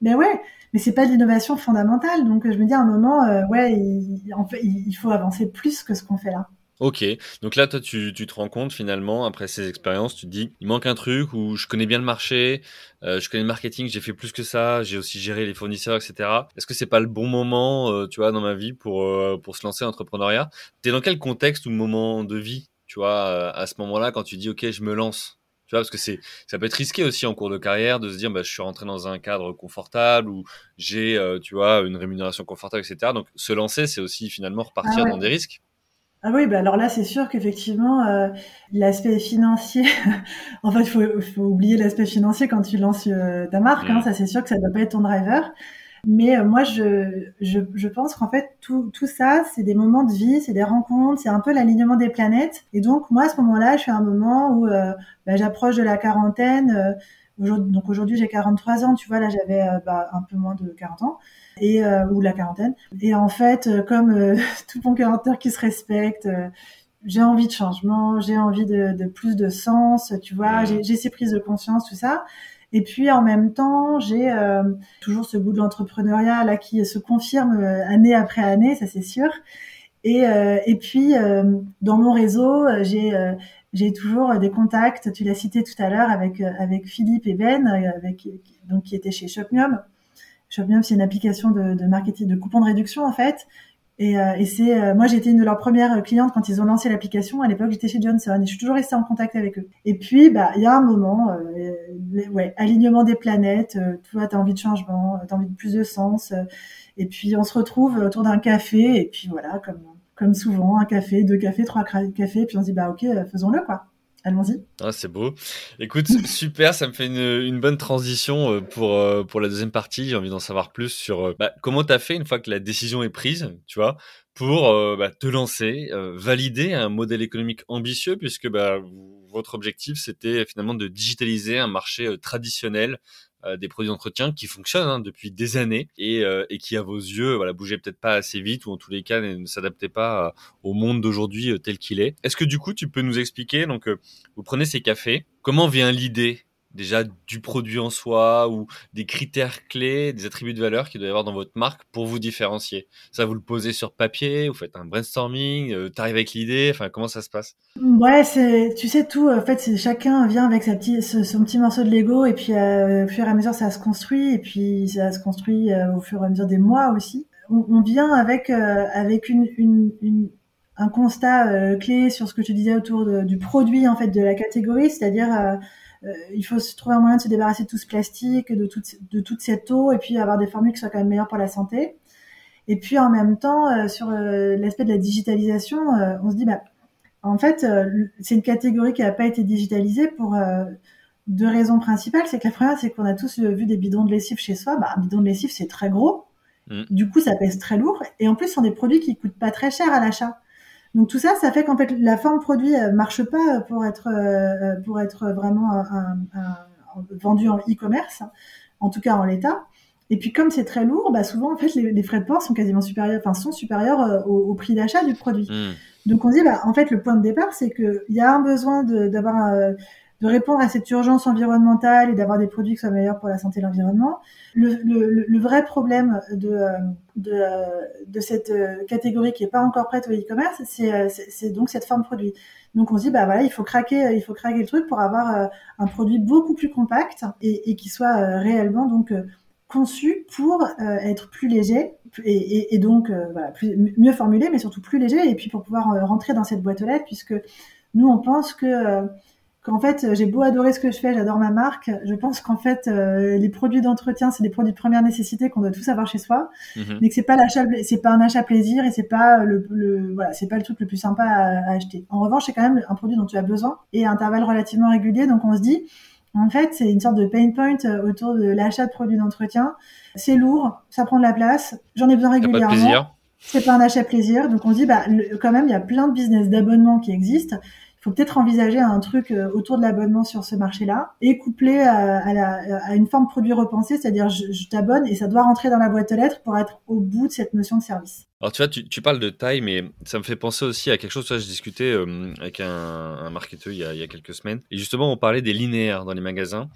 Mais ouais, mais c'est pas de l'innovation fondamentale. Donc je me dis à un moment, euh, ouais, il, en fait, il faut avancer plus que ce qu'on fait là. Ok, donc là, toi, tu, tu, te rends compte finalement, après ces expériences, tu te dis, il manque un truc où je connais bien le marché, euh, je connais le marketing, j'ai fait plus que ça, j'ai aussi géré les fournisseurs, etc. Est-ce que c'est pas le bon moment, euh, tu vois, dans ma vie pour, euh, pour se lancer en entrepreneuriat? T'es dans quel contexte ou moment de vie, tu vois, à ce moment-là, quand tu dis, ok, je me lance? Tu vois, parce que c'est, ça peut être risqué aussi en cours de carrière de se dire, bah, je suis rentré dans un cadre confortable ou j'ai, tu vois, une rémunération confortable, etc. Donc, se lancer, c'est aussi finalement repartir ah dans des risques. Ah oui, bah alors là, c'est sûr qu'effectivement, euh, l'aspect financier, en fait, il faut, faut, oublier l'aspect financier quand tu lances euh, ta marque, hein, mm. ça c'est sûr que ça ne doit pas être ton driver. Mais euh, moi, je, je, je pense qu'en fait, tout, tout ça, c'est des moments de vie, c'est des rencontres, c'est un peu l'alignement des planètes. Et donc, moi, à ce moment-là, je suis à un moment où bah, j'approche de la quarantaine. donc aujourd'hui, j'ai 43 ans, tu vois, là, j'avais bah, un peu moins de 40 ans et euh, ou la quarantaine. Et en fait, euh, comme euh, tout bon quarantaire qui se respecte, j'ai envie de changement, j'ai envie de, de, plus de sens, tu vois, j'ai ces prises de conscience, tout ça. Et puis en même temps, j'ai toujours ce goût de l'entrepreneuriat là qui se confirme année après année, ça c'est sûr. Et, et puis dans mon réseau, j'ai j'ai toujours des contacts. Tu l'as cité tout à l'heure avec avec Philippe et Ben, avec donc qui était chez Shopmium. Shopmium, c'est une application de, de, marketing, de coupons de réduction en fait. Et, euh, et c'est, euh, moi, j'étais une de leurs premières clientes quand ils ont lancé l'application. À l'époque, j'étais chez Johnson et je suis toujours restée en contact avec eux. Et puis, bah, il y a un moment, euh, ouais, alignement des planètes. tu vois, t'as envie de changement, t'as envie de plus de sens. et puis, on se retrouve autour d'un café. Et puis voilà, comme comme souvent, un café, deux cafés, trois cafés. Et puis on se dit, bah ok, faisons-le quoi. Allons-y. Ah, c'est beau. Écoute, super, ça me fait une, bonne transition euh, pour, euh, pour la deuxième partie. J'ai envie d'en savoir plus sur euh, bah, comment tu as fait une fois que la décision est prise, tu vois, pour bah, te lancer, valider un modèle économique ambitieux, puisque bah, votre objectif, c'était finalement de digitaliser un marché traditionnel des produits d'entretien qui fonctionnent hein, depuis des années et, euh, et, qui à vos yeux voilà bougeaient peut-être pas assez vite ou en tous les cas ne, s'adaptaient pas euh, au monde d'aujourd'hui tel qu'il est. Est-ce que du coup tu peux nous expliquer donc vous prenez ces cafés, comment vient l'idée déjà du produit en soi ou des critères clés, des attributs de valeur qu'il doit y avoir dans votre marque pour vous différencier Ça, vous le posez sur papier, vous faites un brainstorming, euh, tu arrives avec l'idée, enfin comment ça se passe? Ouais, c'est tu sais tout. En fait, c'est chacun vient avec sa son petit morceau de Lego et puis euh, au fur et à mesure ça se construit et puis ça se construit euh, au fur et à mesure des mois aussi. On, vient avec avec une, un constat clé sur ce que tu disais autour du produit en fait de la catégorie, c'est-à-dire il faut se trouver un moyen de se débarrasser de tout ce plastique, de toute, de toute cette eau, et puis avoir des formules qui soient quand même meilleures pour la santé. Et puis en même temps, euh, sur euh, l'aspect de la digitalisation, on se dit, bah, en fait, c'est une catégorie qui n'a pas été digitalisée pour deux raisons principales. C'est que la première, c'est qu'on a tous vu des bidons de lessive chez soi. Bah, un bidon de lessive, c'est très gros. Mm. Du coup, ça pèse très lourd. Et en plus, ce sont des produits qui coûtent pas très cher à l'achat. Donc tout ça, ça fait qu'en fait la forme produit euh, marche pas pour être euh, pour être vraiment un, vendu en e-commerce, en tout cas en l'état. Et puis comme c'est très lourd, bah souvent en fait les, frais de port sont quasiment supérieurs, enfin sont supérieurs euh, au, prix d'achat du produit. Hmm. Donc on dit bah en fait le point de départ c'est que il y a un besoin d'avoir de répondre à cette urgence environnementale et d'avoir des produits qui soient meilleurs pour la santé et l'environnement. Le, vrai problème de, de, de cette catégorie qui est pas encore prête au e-commerce, c'est donc cette forme produit. Donc on se dit bah voilà, il faut craquer, il faut craquer le truc pour avoir euh, un produit beaucoup plus compact et, qui soit euh, réellement donc euh, conçu pour être plus léger et, donc voilà, mieux formulé, mais surtout plus léger et puis pour pouvoir rentrer dans cette boîte aux lettres puisque nous on pense que qu'en fait j'ai beau adorer ce que je fais, j'adore ma marque, je pense qu'en fait euh, les produits d'entretien c'est des produits de première nécessité qu'on doit tous avoir chez soi, mhm. mais que c'est pas l'achat, c'est pas un achat plaisir et c'est pas le, le voilà c'est pas le truc le plus sympa à, acheter. En revanche c'est quand même un produit dont tu as besoin et à intervalles relativement réguliers, donc on se dit en fait c'est une sorte de pain point euh, autour de l'achat de produits d'entretien. C'est lourd, ça prend de la place, j'en ai besoin régulièrement. C'est pas un achat plaisir, donc on se dit bah quand même il y a plein de business d'abonnement qui existent faut peut-être envisager un truc euh, autour de l'abonnement sur ce marché-là et couplé à, la, à, une forme produit repensé, c'est-à-dire je, t'abonne et ça doit rentrer dans la boîte aux lettres pour être au bout de cette notion de service. Alors tu vois, tu, tu, parles de taille, mais ça me fait penser aussi à quelque chose. Vois, je discutais euh, avec un, un marketeur il il y a quelques semaines et justement on parlait des linéaires dans les magasins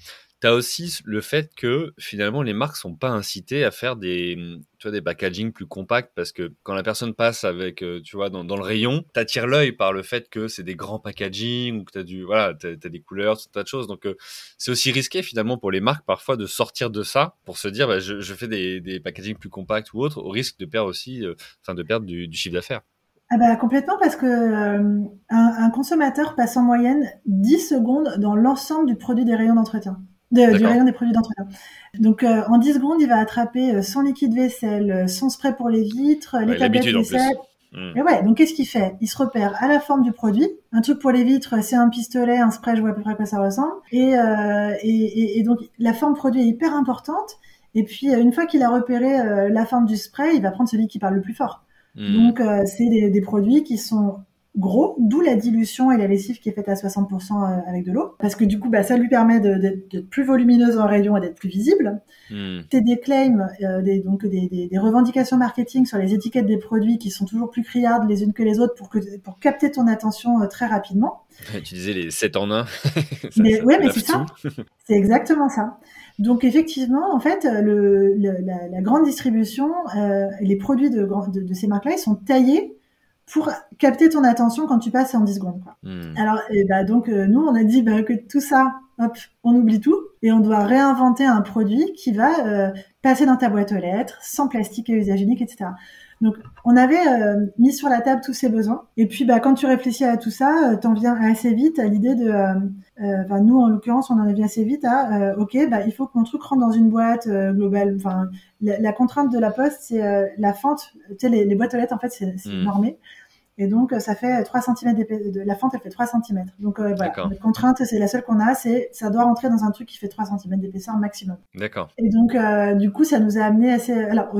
tu as aussi le fait que finalement les marques sont pas incitées à faire des tu vois des packaging plus compacts parce que quand la personne passe avec euh, tu vois dans, le rayon t'attires l'œil par le fait que c'est des grands packaging ou que tu du voilà t'as as des couleurs tout tas de choses. Donc euh, c'est aussi risqué finalement pour les marques parfois de sortir de ça pour se dire bah, je, fais des, des packaging plus compacts ou autres au risque de perdre aussi euh, enfin de perdre du, du chiffre d'affaires. Ah bah complètement parce que un, un, consommateur passe en moyenne 10 secondes dans l'ensemble du produit des rayons d'entretien du rayon des produits d'entretien. Donc euh, en 10 secondes, il va attraper euh, son liquide vaisselle, euh, son spray pour les vitres, les tablettes vaisselle. Hmm. Et ouais, donc qu'est-ce qu'il fait? Il se repère à la forme du produit. Un truc pour les vitres, c'est un pistolet, un spray, je vois à peu près à quoi ça ressemble. Et, et, et, donc la forme produit est hyper importante. Et puis une fois qu'il a repéré la forme du spray, il va prendre celui qui parle le plus fort. Hmm. Donc c'est des, des, produits qui sont gros, d'où la dilution et la lessive qui est faite à 60% euh, avec de l'eau, parce que du coup, bah, ça lui permet d'être plus volumineuse en rayon et d'être plus visible. Hmm. C'est des claims, euh, des, donc des, des, des, revendications marketing sur les étiquettes des produits qui sont toujours plus criardes les unes que les autres pour, que, pour capter ton attention euh, très rapidement. tu disais les 7 en 1. mais, ouais, mais c'est ça. c'est exactement ça. Donc effectivement, en fait, le, la, la, grande distribution, euh, les produits de, de, de ces marques-là, ils sont taillés pour capter ton attention quand tu passes en 10 secondes. Quoi. Hmm. Alors, et bah, donc, euh, nous, on a dit bah, que tout ça, hop, on oublie tout et on doit réinventer un produit qui va euh, passer dans ta boîte aux lettres, sans plastique et usage unique, etc. Donc, on avait euh, mis sur la table tous ces besoins. Et puis, bah, quand tu réfléchis à tout ça, t'en viens assez vite à l'idée de... Enfin, nous, en l'occurrence, on en est assez vite à... OK, bah, il faut que mon truc rentre dans une boîte globale. Enfin, la, contrainte de la poste, c'est la fente. Tu sais, les, les, boîtes aux lettres, en fait, c'est mmh. normé. Et donc, euh, ça fait 3 cm de la fente, elle fait 3 cm. Donc, euh, voilà. La contrainte, c'est la seule qu'on a, c'est ça doit rentrer dans un truc qui fait 3 cm d'épaisseur maximum. D'accord. Et donc, euh, du coup, ça nous a amené assez. Alors,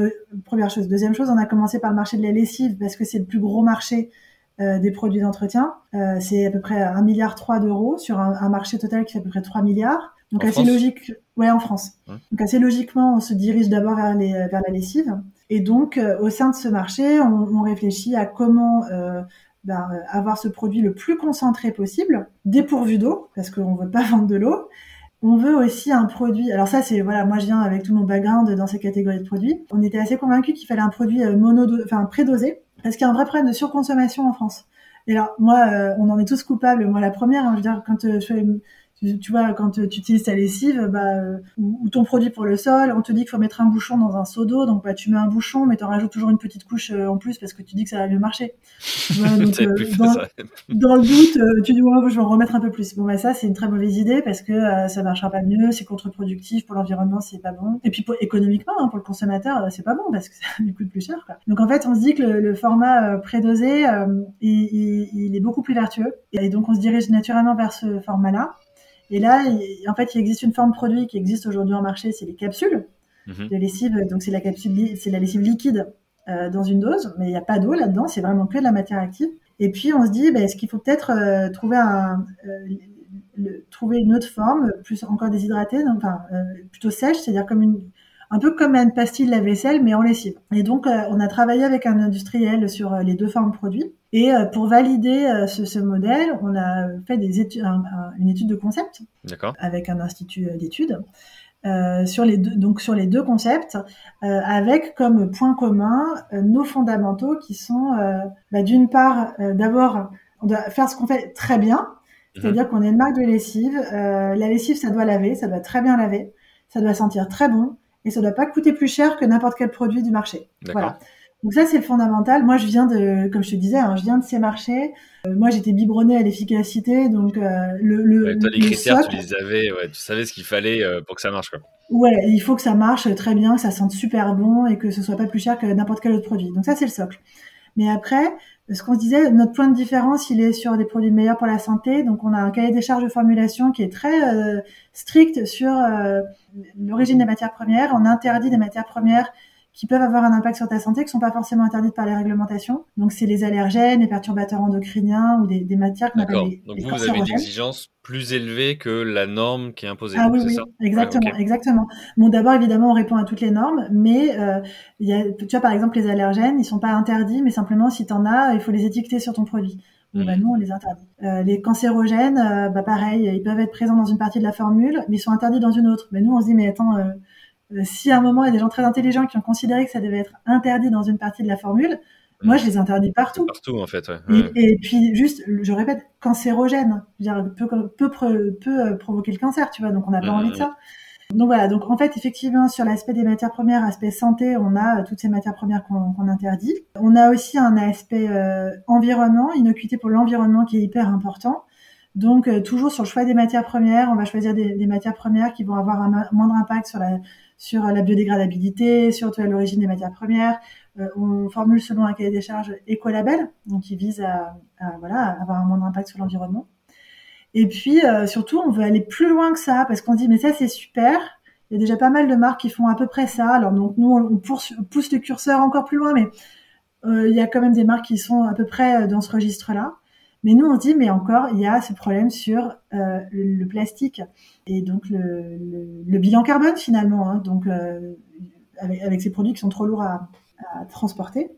première chose. Deuxième chose, on a commencé par le marché de la lessive parce que c'est le plus gros marché des produits d'entretien. c'est à peu près 1,3 milliard d'euros sur un, marché total qui fait à peu près 3 milliards. Donc, assez logique. Ouais, en France. Donc, assez logiquement, on se dirige d'abord vers, vers la lessive. Et donc, euh, au sein de ce marché, on, réfléchit à comment euh, ben, euh, avoir ce produit le plus concentré possible, dépourvu d'eau, parce qu'on ne veut pas vendre de l'eau. On veut aussi un produit. Alors ça, c'est voilà, moi je viens avec tout mon background dans ces catégories de produits. On était assez convaincus qu'il fallait un produit mono, enfin prédosé, parce qu'il y a un vrai problème de surconsommation en France. Et alors moi, on en est tous coupables. Moi, la première, hein, je veux dire, quand je fais tu, vois, quand tu utilises ta lessive, bah, euh, ou, ton produit pour le sol, on te dit qu'il faut mettre un bouchon dans un seau d'eau, donc bah, tu mets un bouchon, mais tu en rajoutes toujours une petite couche euh, en plus parce que tu dis que ça va mieux marcher. donc, euh, dans, le doute, tu dis ouais, je vais en remettre un peu plus. Bon bah ça c'est une très mauvaise idée parce que ça marchera pas mieux, c'est contre-productif pour l'environnement, c'est pas bon. Et puis pour, économiquement, hein, pour le consommateur, c'est pas bon parce que ça lui coûte plus cher. Quoi. Donc en fait, on se dit que le, format prédosé, il, il est beaucoup plus vertueux et donc on se dirige naturellement vers ce format-là. Et là, en fait, il existe une forme produit qui existe aujourd'hui en marché, c'est les capsules mhm. de lessive. Donc, c'est la capsule, c'est la lessive liquide euh, dans une dose, mais il n'y a pas d'eau là-dedans, c'est vraiment que de la matière active. Et puis, on se dit, bah, est-ce qu'il faut peut-être euh, trouver un, euh, trouver une autre forme, plus encore déshydratée, enfin plutôt sèche, c'est-à-dire comme une, un peu comme une pastille de la vaisselle, mais en lessive. Et donc, on a travaillé avec un industriel sur les deux formes produits. Et euh, pour valider euh, ce, modèle, on a fait des études, une étude de concept avec un institut euh, d'études. sur les deux, donc sur les deux concepts, avec comme point commun nos fondamentaux qui sont bah, d'une part d'abord on doit faire ce qu'on fait très bien, mhm. c'est-à-dire qu'on est une marque de lessive. la lessive, ça doit laver, ça doit très bien laver, ça doit sentir très bon et ça doit pas coûter plus cher que n'importe quel produit du marché. Voilà. Donc ça, c'est le fondamental. Moi, je viens de, comme je te disais, hein, je viens de ces marchés. Euh, moi, j'étais biberonnée à l'efficacité, donc euh, le, le, toi, les critères, tu les avais, ouais, tu savais ce qu'il fallait euh, pour que ça marche, quoi. Ouais, il faut que ça marche très bien, que ça sente super bon et que ce soit pas plus cher que n'importe quel autre produit. Donc ça, c'est le socle. Mais après, ce qu'on se disait, notre point de différence, il est sur des produits meilleurs pour la santé. Donc, on a un cahier des charges de formulation qui est très strict sur l'origine des matières premières. On interdit des matières premières qui peuvent avoir un impact sur ta santé, qui sont pas forcément interdites par les réglementations. Donc, c'est les allergènes, les perturbateurs endocriniens ou des, des matières qu'on appelle les, Donc, vous, vous avez une exigence plus élevée que la norme qui est imposée. Ah oui, oui, exactement, exactement. Bon, d'abord, évidemment, on répond à toutes les normes, mais euh, y a, tu vois, par exemple, les allergènes, ils sont pas interdits, mais simplement, si tu en as, il faut les étiqueter sur ton produit. Bon, bah, mmh. nous, on les interdit. Euh, les cancérogènes, euh, bah, pareil, ils peuvent être présents dans une partie de la formule, mais ils sont interdits dans une autre. Mais nous, on se dit, mais attends, euh, si à un moment il y a des gens très intelligents qui ont considéré que ça devait être interdit dans une partie de la formule, moi je les interdis partout. Partout en fait. Et, puis juste, je répète, cancérogène, peut, peut, peut, euh, provoquer le cancer, tu vois, donc on n'a pas envie de ça. Donc voilà, donc en fait effectivement sur l'aspect des matières premières, aspect santé, on a euh, toutes ces matières premières qu'on interdit. On a aussi un aspect environnement, innocuité pour l'environnement qui est hyper important. Donc toujours sur le choix des matières premières, on va choisir des, des matières premières qui vont avoir un moindre impact sur la sur la biodégradabilité, sur l'origine des matières premières. Euh, on formule selon un cahier des charges écolabel, donc qui vise à, voilà, avoir un moindre impact sur l'environnement. Et puis euh, surtout, on veut aller plus loin que ça parce qu'on dit mais ça c'est super. Il y a déjà pas mal de marques qui font à peu près ça. Alors donc nous on, pousse le curseur encore plus loin, mais euh, il y a quand même des marques qui sont à peu près dans ce registre-là. Mais nous, on dit, mais encore, il y a ce problème sur euh, le, plastique et donc le, le, bilan carbone finalement, hein, donc euh, avec, avec, ces produits qui sont trop lourds à, à transporter.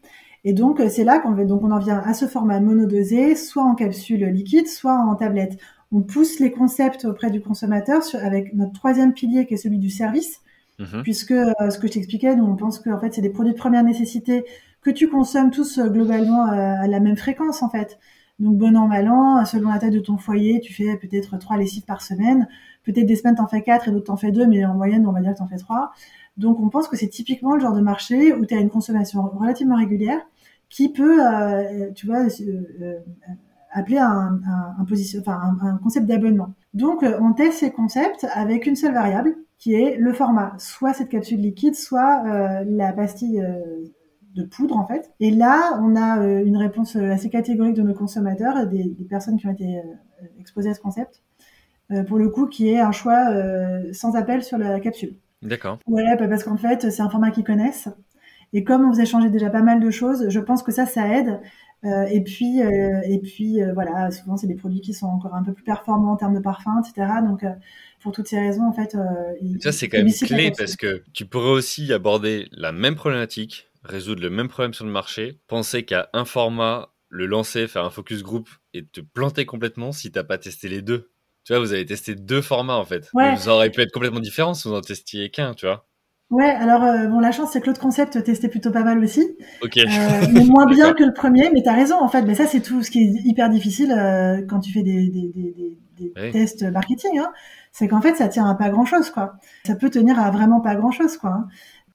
Et donc c'est là qu'on donc on en vient à ce format monodosé, soit en capsule liquide, soit en tablette. On pousse les concepts auprès du consommateur sur, avec notre troisième pilier qui est celui du service, mhm. puisque euh, ce que je t'expliquais, nous on pense que en fait c'est des produits de première nécessité que tu consommes tous globalement à la même fréquence en fait. Donc bon an, mal an, selon la taille de ton foyer, tu fais peut-être trois lessives par semaine. Peut-être des semaines t'en fais quatre et d'autres t'en fais deux, mais en moyenne on va dire que t'en fais trois. Donc on pense que c'est typiquement le genre de marché où tu as une consommation relativement régulière qui peut, euh, tu vois, euh, euh, appeler un, un, concept d'abonnement. Donc on teste ces concepts avec une seule variable qui est le format, soit cette capsule liquide, soit la pastille de poudre en fait. Et là, on a une réponse assez catégorique de nos consommateurs, des, des personnes qui ont été exposées à ce concept, pour le coup, qui est un choix sans appel sur la capsule. D'accord. Ouais, bah, parce qu'en fait, c'est un format qu'ils connaissent. Et comme on faisait changer déjà pas mal de choses, je pense que ça, ça aide. Euh, et puis, euh, et puis euh, voilà, souvent c'est des produits qui sont encore un peu plus performants en termes de parfum, etc. Donc, pour toutes ces raisons, en fait, ça c'est quand même clé parce que tu pourrais aussi aborder la même problématique, résoudre le même problème sur le marché, penser qu'à un format, le lancer, faire un focus group et te planter complètement si t'as pas testé les deux. Tu vois, vous avez testé deux formats en fait. Ouais. Vous auriez pu être complètement différents si vous en testiez qu'un, tu vois. Ouais, alors euh, bon, la chance c'est que l'autre concept testait plutôt pas mal aussi, Ok. euh, mais moins bien que le premier. Mais t'as raison en fait. Mais ça c'est tout ce qui est hyper difficile euh, quand tu fais des, des, des, des tests marketing. Hein. C'est qu'en fait ça tient à pas grand chose quoi. Ça peut tenir à vraiment pas grand chose quoi.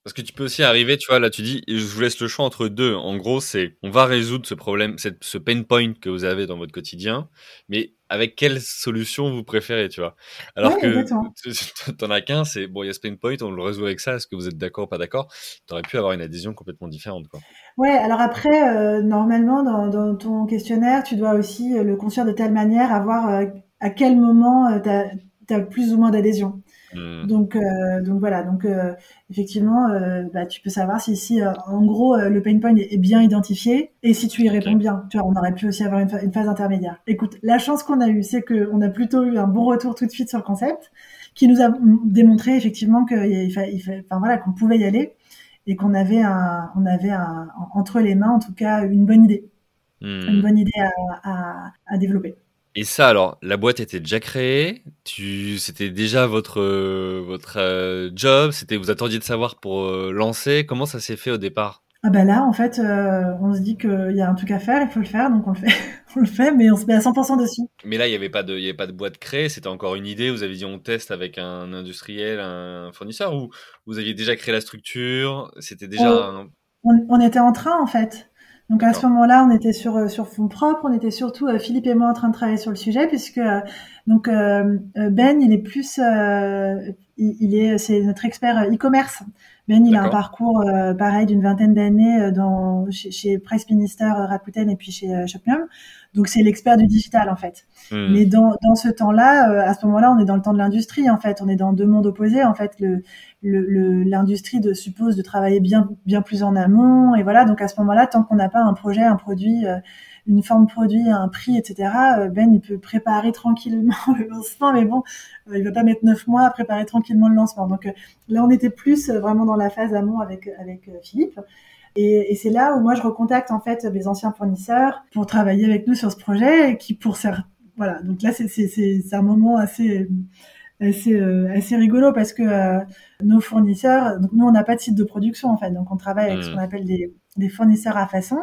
Parce que tu peux aussi arriver, tu vois, là tu dis, je vous laisse le choix entre deux. En gros, c'est, on va résoudre ce problème, cette, ce pain point que vous avez dans votre quotidien, mais avec quelle solution vous préférez, tu vois? Alors que t'en as qu'un, c'est, bon, il y a ce pain point, on le résout avec ça, est-ce que vous êtes d'accord ou pas d'accord? T'aurais pu avoir une adhésion complètement différente, quoi. Ouais, alors après, euh, normalement, dans, dans, ton questionnaire, tu dois aussi euh, le construire de telle manière à voir euh, à quel moment tu as, plus ou moins d'adhésion. Donc, euh, donc voilà. Donc euh, effectivement, euh, bah, tu peux savoir si, si en gros le pain point est, bien identifié et si tu y réponds bien. Tu vois, on aurait pu aussi avoir une, phase intermédiaire. Écoute, la chance qu'on a eue, c'est qu'on a plutôt eu un bon retour tout de suite sur le concept, qui nous a démontré effectivement qu'il enfin voilà, qu'on pouvait y aller et qu'on avait un, on avait un, entre les mains en tout cas une bonne idée, hmm. une bonne idée à, à, à développer. Et ça, alors, la boîte était déjà créée. Tu, c'était déjà votre euh, votre euh, job. C'était, vous attendiez de savoir pour euh, lancer. Comment ça s'est fait au départ? Ah bah là, en fait, on se dit qu'il y a un truc à faire, il faut le faire, donc on le fait, on le fait, mais on se met à 100% dessus. Mais là, il y avait pas de, il y avait pas de boîte créée. C'était encore une idée. Vous avez dit on teste avec un industriel, un fournisseur, ou vous aviez déjà créé la structure? C'était déjà. on était en train, en fait. Donc à ce moment-là, on était sur euh, sur fonds propres, on était surtout euh, Philippe et moi en train de travailler sur le sujet puisque euh, donc Ben, il est plus il, est c'est notre expert e-commerce. Ben, il a un parcours pareil d'une vingtaine d'années dans chez, chez Price Minister Rakuten et puis chez Shopmium. Donc c'est l'expert du digital en fait. Hmm. Mais dans, dans ce temps-là, à ce moment-là, on est dans le temps de l'industrie en fait. On est dans deux mondes opposés en fait. Le l'industrie le, de, suppose de travailler bien bien plus en amont et voilà donc à ce moment-là tant qu'on n'a pas un projet un produit euh, une forme produit un prix etc euh, Ben il peut préparer tranquillement le lancement mais bon euh, il va pas mettre neuf mois à préparer tranquillement le lancement donc là on était plus vraiment dans la phase amont avec avec Philippe et, et c'est là où moi je recontacte en fait mes anciens fournisseurs pour travailler avec nous sur ce projet qui pour faire voilà donc là c'est un moment assez assez, euh, assez rigolo parce que euh, nos fournisseurs, donc nous on n'a pas de site de production en fait, donc on travaille avec ce mmh. qu'on appelle des, des, fournisseurs à façon.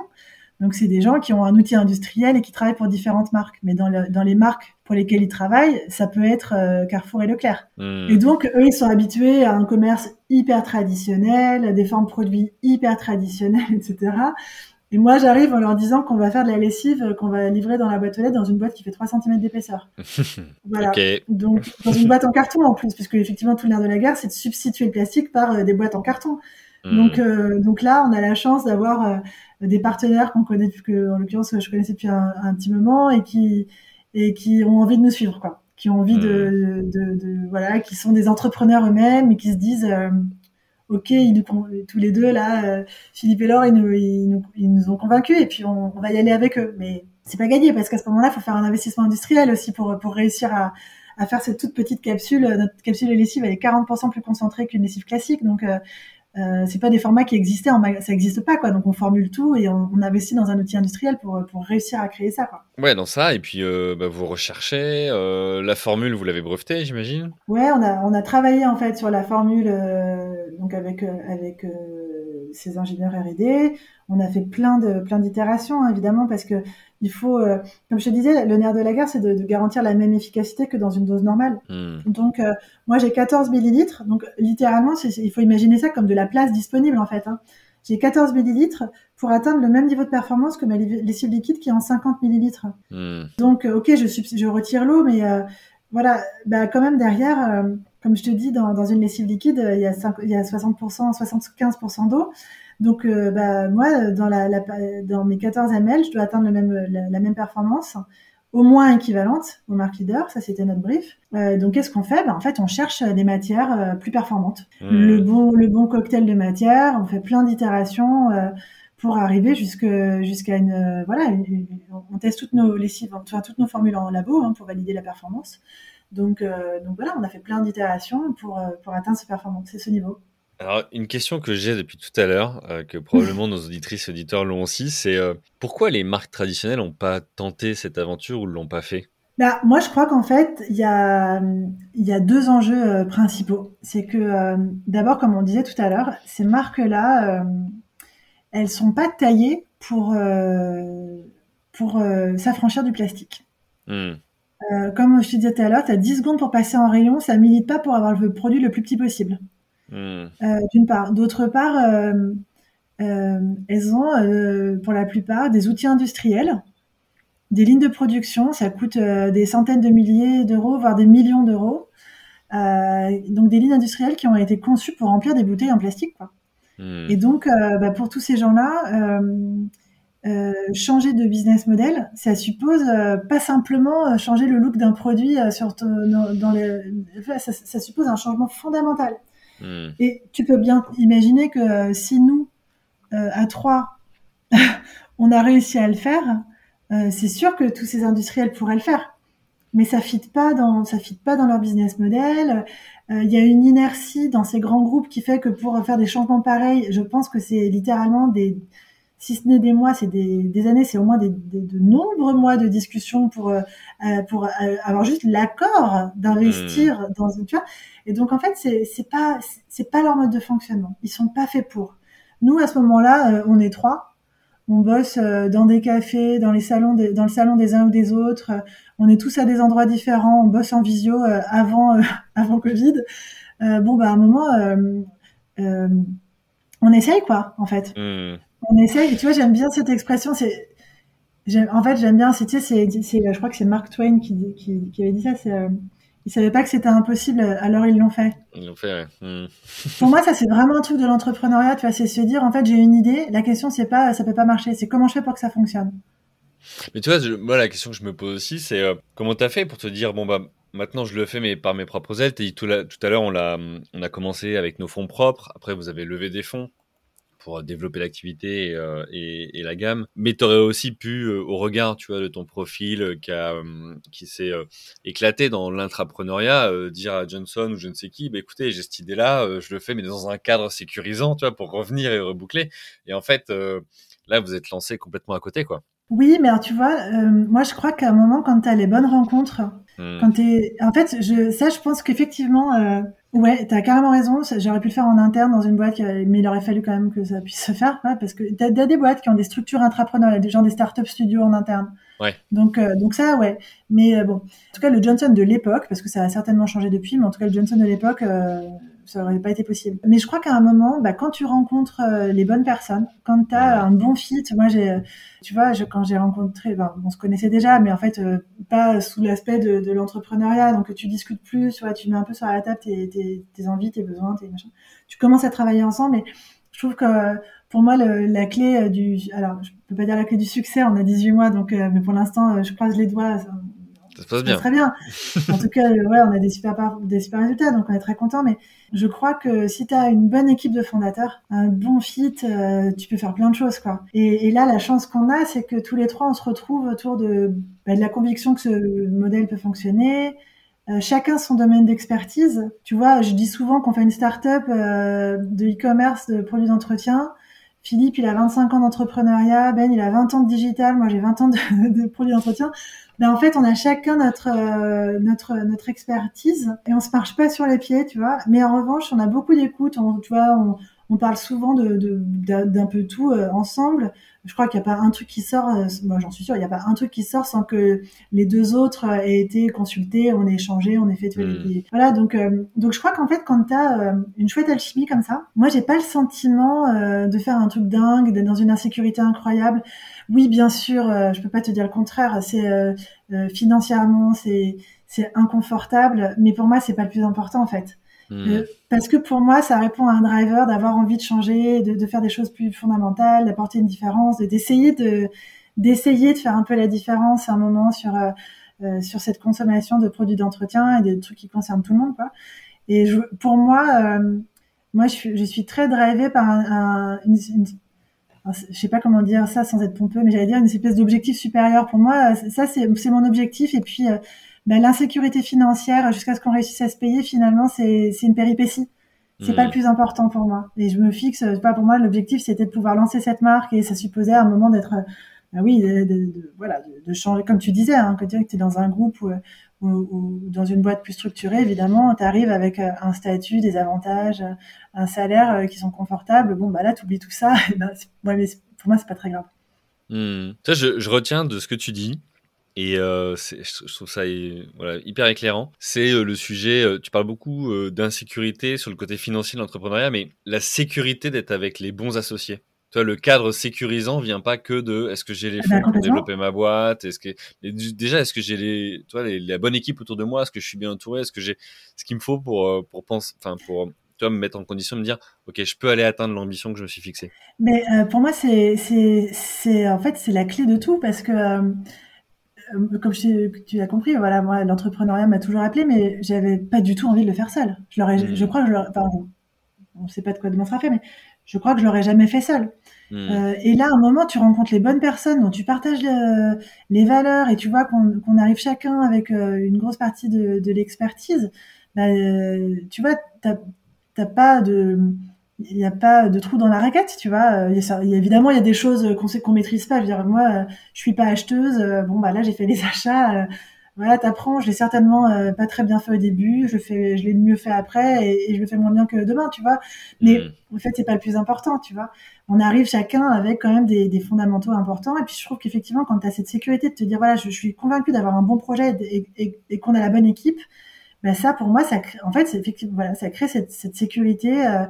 Donc c'est des gens qui ont un outil industriel et qui travaillent pour différentes marques. Mais dans, le, dans les marques pour lesquelles ils travaillent, ça peut être euh, Carrefour et Leclerc. Mmh. Et donc eux ils sont habitués à un commerce hyper traditionnel, des formes produits hyper traditionnelles, etc. Et moi, j'arrive en leur disant qu'on va faire de la lessive, qu'on va livrer dans la boîte aux lettres dans une boîte qui fait 3 cm d'épaisseur. voilà. Donc, dans une boîte en carton en plus, puisque effectivement, tout l'air de la guerre, c'est de substituer le plastique par euh, des boîtes en carton. Hmm. Donc, euh, donc là, on a la chance d'avoir des partenaires qu'on connaît, que, en l'occurrence, je connaissais depuis un, petit moment et qui, et qui ont envie de nous suivre, quoi. Qui ont envie de, hmm. de, de, voilà, qui sont des entrepreneurs eux-mêmes et qui se disent, ok, ils tous les deux là, euh, Philippe et Laure, ils nous, ils nous, ont convaincus et puis on, va y aller avec eux. Mais c'est pas gagné parce qu'à ce moment-là, il faut faire un investissement industriel aussi pour pour réussir à, à faire cette toute petite capsule. Notre capsule de lessive elle est 40% plus concentrée qu'une lessive classique, donc euh, euh, c'est pas des formats qui existaient en ça existe pas quoi. Donc on formule tout et on, on, investit dans un outil industriel pour pour réussir à créer ça quoi. Ouais dans ça. Et puis euh, bah, vous recherchez euh, la formule vous l'avez brevetée j'imagine? Ouais on a on a travaillé en fait sur la formule euh, donc avec euh, avec ces ingénieurs R&D on a fait plein de plein d'itérations hein, évidemment parce que il faut, euh, comme je te disais, le nerf de la guerre, c'est de, de, garantir la même efficacité que dans une dose normale. Hmm. Donc, euh, moi, j'ai 14 millilitres. Donc, littéralement, il faut imaginer ça comme de la place disponible, en fait. Hein. J'ai 14 millilitres pour atteindre le même niveau de performance que ma lessive liquide qui est en 50 millilitres. Hmm. Donc, euh, ok, je, je retire l'eau, mais voilà, bah, quand même derrière, comme je te dis, dans, dans une lessive liquide, il y a, 5, il y a 60%, 75% d'eau. Donc, bah, moi, dans, la, dans mes 14 ML, je dois atteindre le même, la, même performance, au moins équivalente aux marques leaders. Ça, c'était notre brief. donc, qu'est-ce qu'on fait? Bah, En fait, on cherche des matières plus performantes. Mmh. Le, bon, le bon cocktail de matières, on fait plein d'itérations pour arriver jusqu'à une euh, voilà on teste toutes nos lessives enfin toutes nos formules en labo hein, pour valider la performance donc euh, donc voilà on a fait plein d'itérations pour euh, pour atteindre cette performance ce niveau alors une question que j'ai depuis tout à l'heure que probablement nos auditrices et auditeurs l'ont aussi c'est pourquoi les marques traditionnelles n'ont pas tenté cette aventure ou l'ont pas fait? Bah, moi, je crois qu'en fait, il y a, il y a deux enjeux principaux. C'est que, d'abord, comme on disait tout à l'heure, ces marques-là, elles sont pas taillées pour euh, pour euh, s'affranchir du plastique. Hmm. Euh, comme je te disais tout à l'heure, tu as 10 secondes pour passer en rayon, ça milite pas pour avoir le produit le plus petit possible. Hmm. D'une part. D'autre part, elles ont pour la plupart des outils industriels, des lignes de production, ça coûte des centaines de milliers d'euros, voire des millions d'euros. donc des lignes industrielles qui ont été conçues pour remplir des bouteilles en plastique. Quoi. Hmm. Et donc, euh, bah, pour tous ces gens-là, euh, euh, changer de business model, ça suppose pas simplement changer le look d'un produit sur dans les, ça, ça, suppose un changement fondamental. Hmm. Et tu peux bien imaginer que si nous, à trois, on a réussi à le faire, c'est sûr que tous ces industriels pourraient le faire mais ça fit pas dans ça fit pas dans leur business model. Euh, il y a une inertie dans ces grands groupes qui fait que pour faire des changements pareils, je pense que c'est littéralement des si ce n'est des mois, c'est des, des, années, c'est au moins des, de nombreux mois de discussion pour euh, euh pour euh, avoir juste l'accord d'investir mmh. dans une tu vois. Et donc en fait, c'est c'est pas c'est pas leur mode de fonctionnement. Ils sont pas faits pour. Nous à ce moment-là, on est trois on bosse dans des cafés, dans les salons, dans le salon des uns ou des autres. On est tous à des endroits différents. On bosse en visio avant avant Covid. bon bah à un moment, on essaye quoi, en fait. Hmm. On essaye. Et tu vois, j'aime bien cette expression. C'est en fait, j'aime bien, c'est, tu sais, c'est, je crois que c'est Mark Twain qui, qui, qui avait dit ça, c'est, ils savaient pas que c'était impossible, alors ils l'ont fait. Ils l'ont fait, ouais. Hmm. Pour moi, ça c'est vraiment un truc de l'entrepreneuriat, tu vois, c'est se dire en fait j'ai une idée, la question c'est pas ça peut pas marcher, c'est comment je fais pour que ça fonctionne. Mais tu vois, moi la question que je me pose aussi, c'est euh, comment tu as fait pour te dire bon bah maintenant je le fais mais par mes propres ailes? Dit tout, tout à l'heure on l'a on a commencé avec nos fonds propres, après vous avez levé des fonds pour développer l'activité euh, et, la gamme. Mais tu aurais aussi pu, euh, au regard, tu vois, de ton profil euh, qui s'est éclaté dans l'intrapreneuriat, dire à Johnson ou je ne sais qui, bah, écoutez, j'ai cette idée-là, je le fais, mais dans un cadre sécurisant, tu vois, pour revenir et reboucler. Et en fait, là, vous êtes lancé complètement à côté, quoi. Oui, mais alors, tu vois, moi, je crois qu'à un moment, quand tu as les bonnes rencontres, hmm. quand tu en fait, je, ça, je pense qu'effectivement, Ouais, t'as carrément raison. J'aurais pu le faire en interne dans une boîte, mais il aurait fallu quand même que ça puisse se faire, parce que t'as as des boîtes qui ont des structures intrapreneuriales, des gens des startup studios en interne. Ouais. Donc, euh, donc ça, ouais. Mais euh, bon, en tout cas, le Johnson de l'époque, parce que ça a certainement changé depuis, mais en tout cas, le Johnson de l'époque, euh, ça aurait pas été possible. Mais je crois qu'à un moment, bah, quand tu rencontres euh, les bonnes personnes, quand tu as un bon fit, moi j'ai, tu vois, je, quand j'ai rencontré, ben, on se connaissait déjà, mais en fait euh, pas sous l'aspect de, de l'entrepreneuriat, donc tu discutes plus, tu vois, tu mets un peu sur la table tes, tes, tes envies, tes besoins, tes machins. Tu commences à travailler ensemble, mais je trouve que pour moi le, la clé euh, du, alors je peux pas dire la clé du succès, on a 18 mois, donc mais pour l'instant je croise les doigts. Ça se passe bien. Très bien. En tout cas, ouais, on a des super, des super résultats, donc on est très content. Mais je crois que si tu as une bonne équipe de fondateurs, un bon fit, euh, tu peux faire plein de choses, quoi. Et, là, la chance qu'on a, c'est que tous les trois, on se retrouve autour de, bah, la conviction que ce modèle peut fonctionner. Euh, chacun son domaine d'expertise. Tu vois, je dis souvent qu'on fait une start-up euh, de e-commerce, de produits d'entretien. Philippe, il a 25 ans d'entrepreneuriat, Ben, il a 20 ans de digital, moi j'ai 20 ans de, de produits d'entretien. Ben en fait on a chacun notre euh, notre notre expertise et on se marche pas sur les pieds tu vois. Mais en revanche on a beaucoup d'écoute on tu vois on, on parle souvent de d'un peu tout euh, ensemble je crois qu'il n'y a pas un truc qui sort euh, moi j'en suis sûre il n'y a pas un truc qui sort sans que les deux autres aient été consultés on ait échangé on ait fait mmh. voilà donc donc je crois qu'en fait quand tu as une chouette alchimie comme ça moi j'ai pas le sentiment de faire un truc dingue d'être dans une insécurité incroyable oui, bien sûr, euh, je peux pas te dire le contraire. C'est euh, euh, financièrement, c'est c'est inconfortable, mais pour moi, c'est pas le plus important en fait. Hmm. parce que pour moi, ça répond à un driver d'avoir envie de changer, de, de, faire des choses plus fondamentales, d'apporter une différence, d'essayer de d'essayer de faire un peu la différence à un moment sur euh, sur cette consommation de produits d'entretien et des trucs qui concernent tout le monde, quoi. Et je, pour moi, moi, je suis, je suis très drivée par un, une, une, je sais pas comment dire ça sans être pompeux, mais j'allais dire une espèce d'objectif supérieur. Pour moi, ça, c'est mon objectif. Et puis, euh, ben, l'insécurité financière, jusqu'à ce qu'on réussisse à se payer, finalement, c'est une péripétie. C'est pas le mmh. plus important pour moi. Et je me fixe, pas pour moi, l'objectif, c'était de pouvoir lancer cette marque et ça supposait à un moment d'être, ben oui, de, de, voilà, de, changer, comme tu disais, hein, que tu es dans un groupe ou, dans une boîte plus structurée, évidemment, tu arrives avec euh, un statut, des avantages, un salaire euh, qui sont confortables. Bon, bah là, tu oublies tout ça. Ben, mais pour moi, c'est pas très grave. Hmm. Ça, je, je, retiens de ce que tu dis. Et euh, je trouve ça voilà, hyper éclairant. C'est euh, le sujet, tu parles beaucoup d'insécurité sur le côté financier de l'entrepreneuriat, mais la sécurité d'être avec les bons associés. Toi, le cadre sécurisant vient pas que de est-ce que j'ai les ah bah, fonds pour développer ma boîte, est-ce que déjà est-ce que j'ai les, toi, la bonne équipe autour de moi, est-ce que je suis bien entouré, est-ce que j'ai ce qu'il me faut pour euh, pour penser, enfin pour toi me mettre en condition de me dire ok je peux aller atteindre l'ambition que je me suis fixée. Mais euh, pour moi c'est c'est c'est en fait c'est la clé de tout parce que euh, comme je, tu as compris, voilà, moi, l'entrepreneuriat m'a toujours appelé, mais j'avais pas du tout envie de le faire seul. Je, l'aurais, je crois que je enfin, on ne sait pas de quoi demain sera fait, mais je crois que je l'aurais jamais fait seul. Hmm. Euh, et là, à un moment, tu rencontres les bonnes personnes dont tu partages les valeurs et tu vois qu'on arrive chacun avec euh, une grosse partie de, de l'expertise. Bah, euh, tu vois, t'as pas de il n'y a pas de trou dans la raquette, tu vois. Il y a, évidemment, il y a des choses qu'on sait qu'on maîtrise pas. Je veux dire, moi, je suis pas acheteuse. Bon, bah là, j'ai fait les achats voilà, t'apprends, je l'ai certainement euh, pas très bien fait au début, je fais, je l'ai mieux fait après et, je le fais moins bien que demain, tu vois. Mais mm. en fait, c'est pas le plus important, tu vois. On arrive chacun avec quand même des, des fondamentaux importants et puis je trouve qu'effectivement, quand tu as cette sécurité de te dire voilà, je, suis convaincu d'avoir un bon projet et, et, qu'on a la bonne équipe, ben ça, pour moi, ça crée, en fait, c'est effectivement, voilà, ça crée cette, cette sécurité. Euh,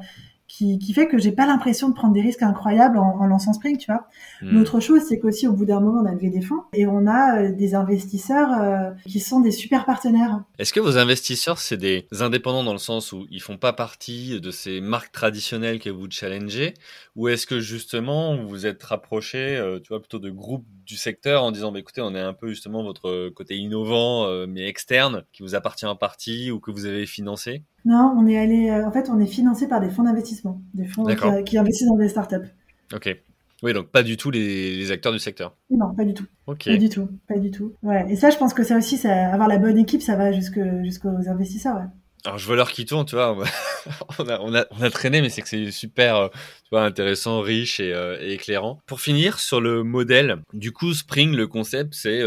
qui, qui fait que j'ai pas l'impression de prendre des risques incroyables en, en lançant Spring, tu vois. Hmm. L'autre chose, c'est qu'aussi au bout d'un moment, on a levé des fonds et on a euh, des investisseurs euh, qui sont des super partenaires. Est-ce que vos investisseurs, c'est des indépendants dans le sens où ils font pas partie de ces marques traditionnelles que vous challengez, ou est-ce que justement vous vous êtes rapproché, euh, tu vois, plutôt de groupes du secteur en disant, bah, écoutez, on est un peu justement votre côté innovant mais externe qui vous appartient en partie ou que vous avez financé? Non, on est allé. Euh, en fait, on est financé par des fonds d'investissement, des fonds qui, investissent dans des startups. Ok. Oui, donc pas du tout les, acteurs du secteur. Non, pas du tout. Ok. Pas du tout, pas du tout. Ouais. Et ça, je pense que ça aussi, ça, avoir la bonne équipe, ça va jusqu'aux investisseurs. Ouais. Alors, je vois l'heure qui tourne, tu vois. on, a, on, a, on a traîné, mais c'est que c'est super euh, tu vois, intéressant, riche et, euh, et, éclairant. Pour finir, sur le modèle, du coup, Spring, le concept, c'est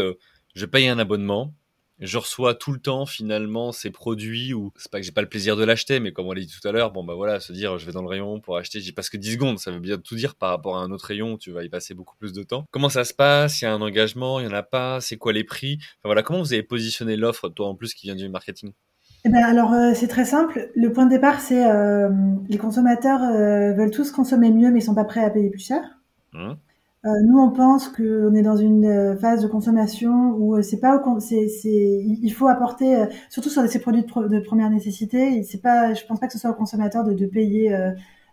je paye un abonnement je reçois tout le temps finalement ces produits où c'est pas que j'ai pas le plaisir de l'acheter, mais comme on l'a dit tout à l'heure, bon bah voilà, se dire je vais dans le rayon pour acheter, j'ai pas que 10 secondes, ça veut bien tout dire par rapport à un autre rayon, tu vas y passer beaucoup plus de temps. Comment ça se passe? Il y a un engagement, il y en a pas? C'est quoi les prix? Enfin voilà, comment vous avez positionné l'offre, toi en plus qui vient du marketing? Eh ben alors euh, c'est très simple. Le point de départ c'est euh, les consommateurs euh, veulent tous consommer mieux mais ils sont pas prêts à payer plus cher. Mmh. Euh, nous, on pense qu'on est dans une phase de consommation où c'est pas, c'est, il faut apporter, surtout sur ces produits de, première nécessité, c'est pas, je pense pas que ce soit au consommateur de, de payer,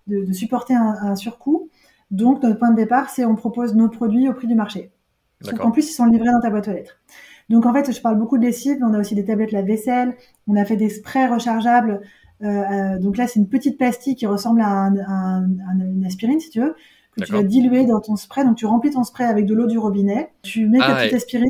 de, de, supporter un, un, surcoût. Donc, notre point de départ, c'est on propose nos produits au prix du marché. En plus, ils sont livrés dans ta boîte aux lettres. Donc, en fait, je parle beaucoup de lessive, mais on a aussi des tablettes lave-vaisselle, on a fait des sprays rechargeables. Euh, donc là, c'est une petite pastille qui ressemble à, un, un, une aspirine, si tu veux que tu vas diluer dans ton spray. Donc, tu remplis ton spray avec de l'eau du robinet. Tu mets ta ah, petite aspirine.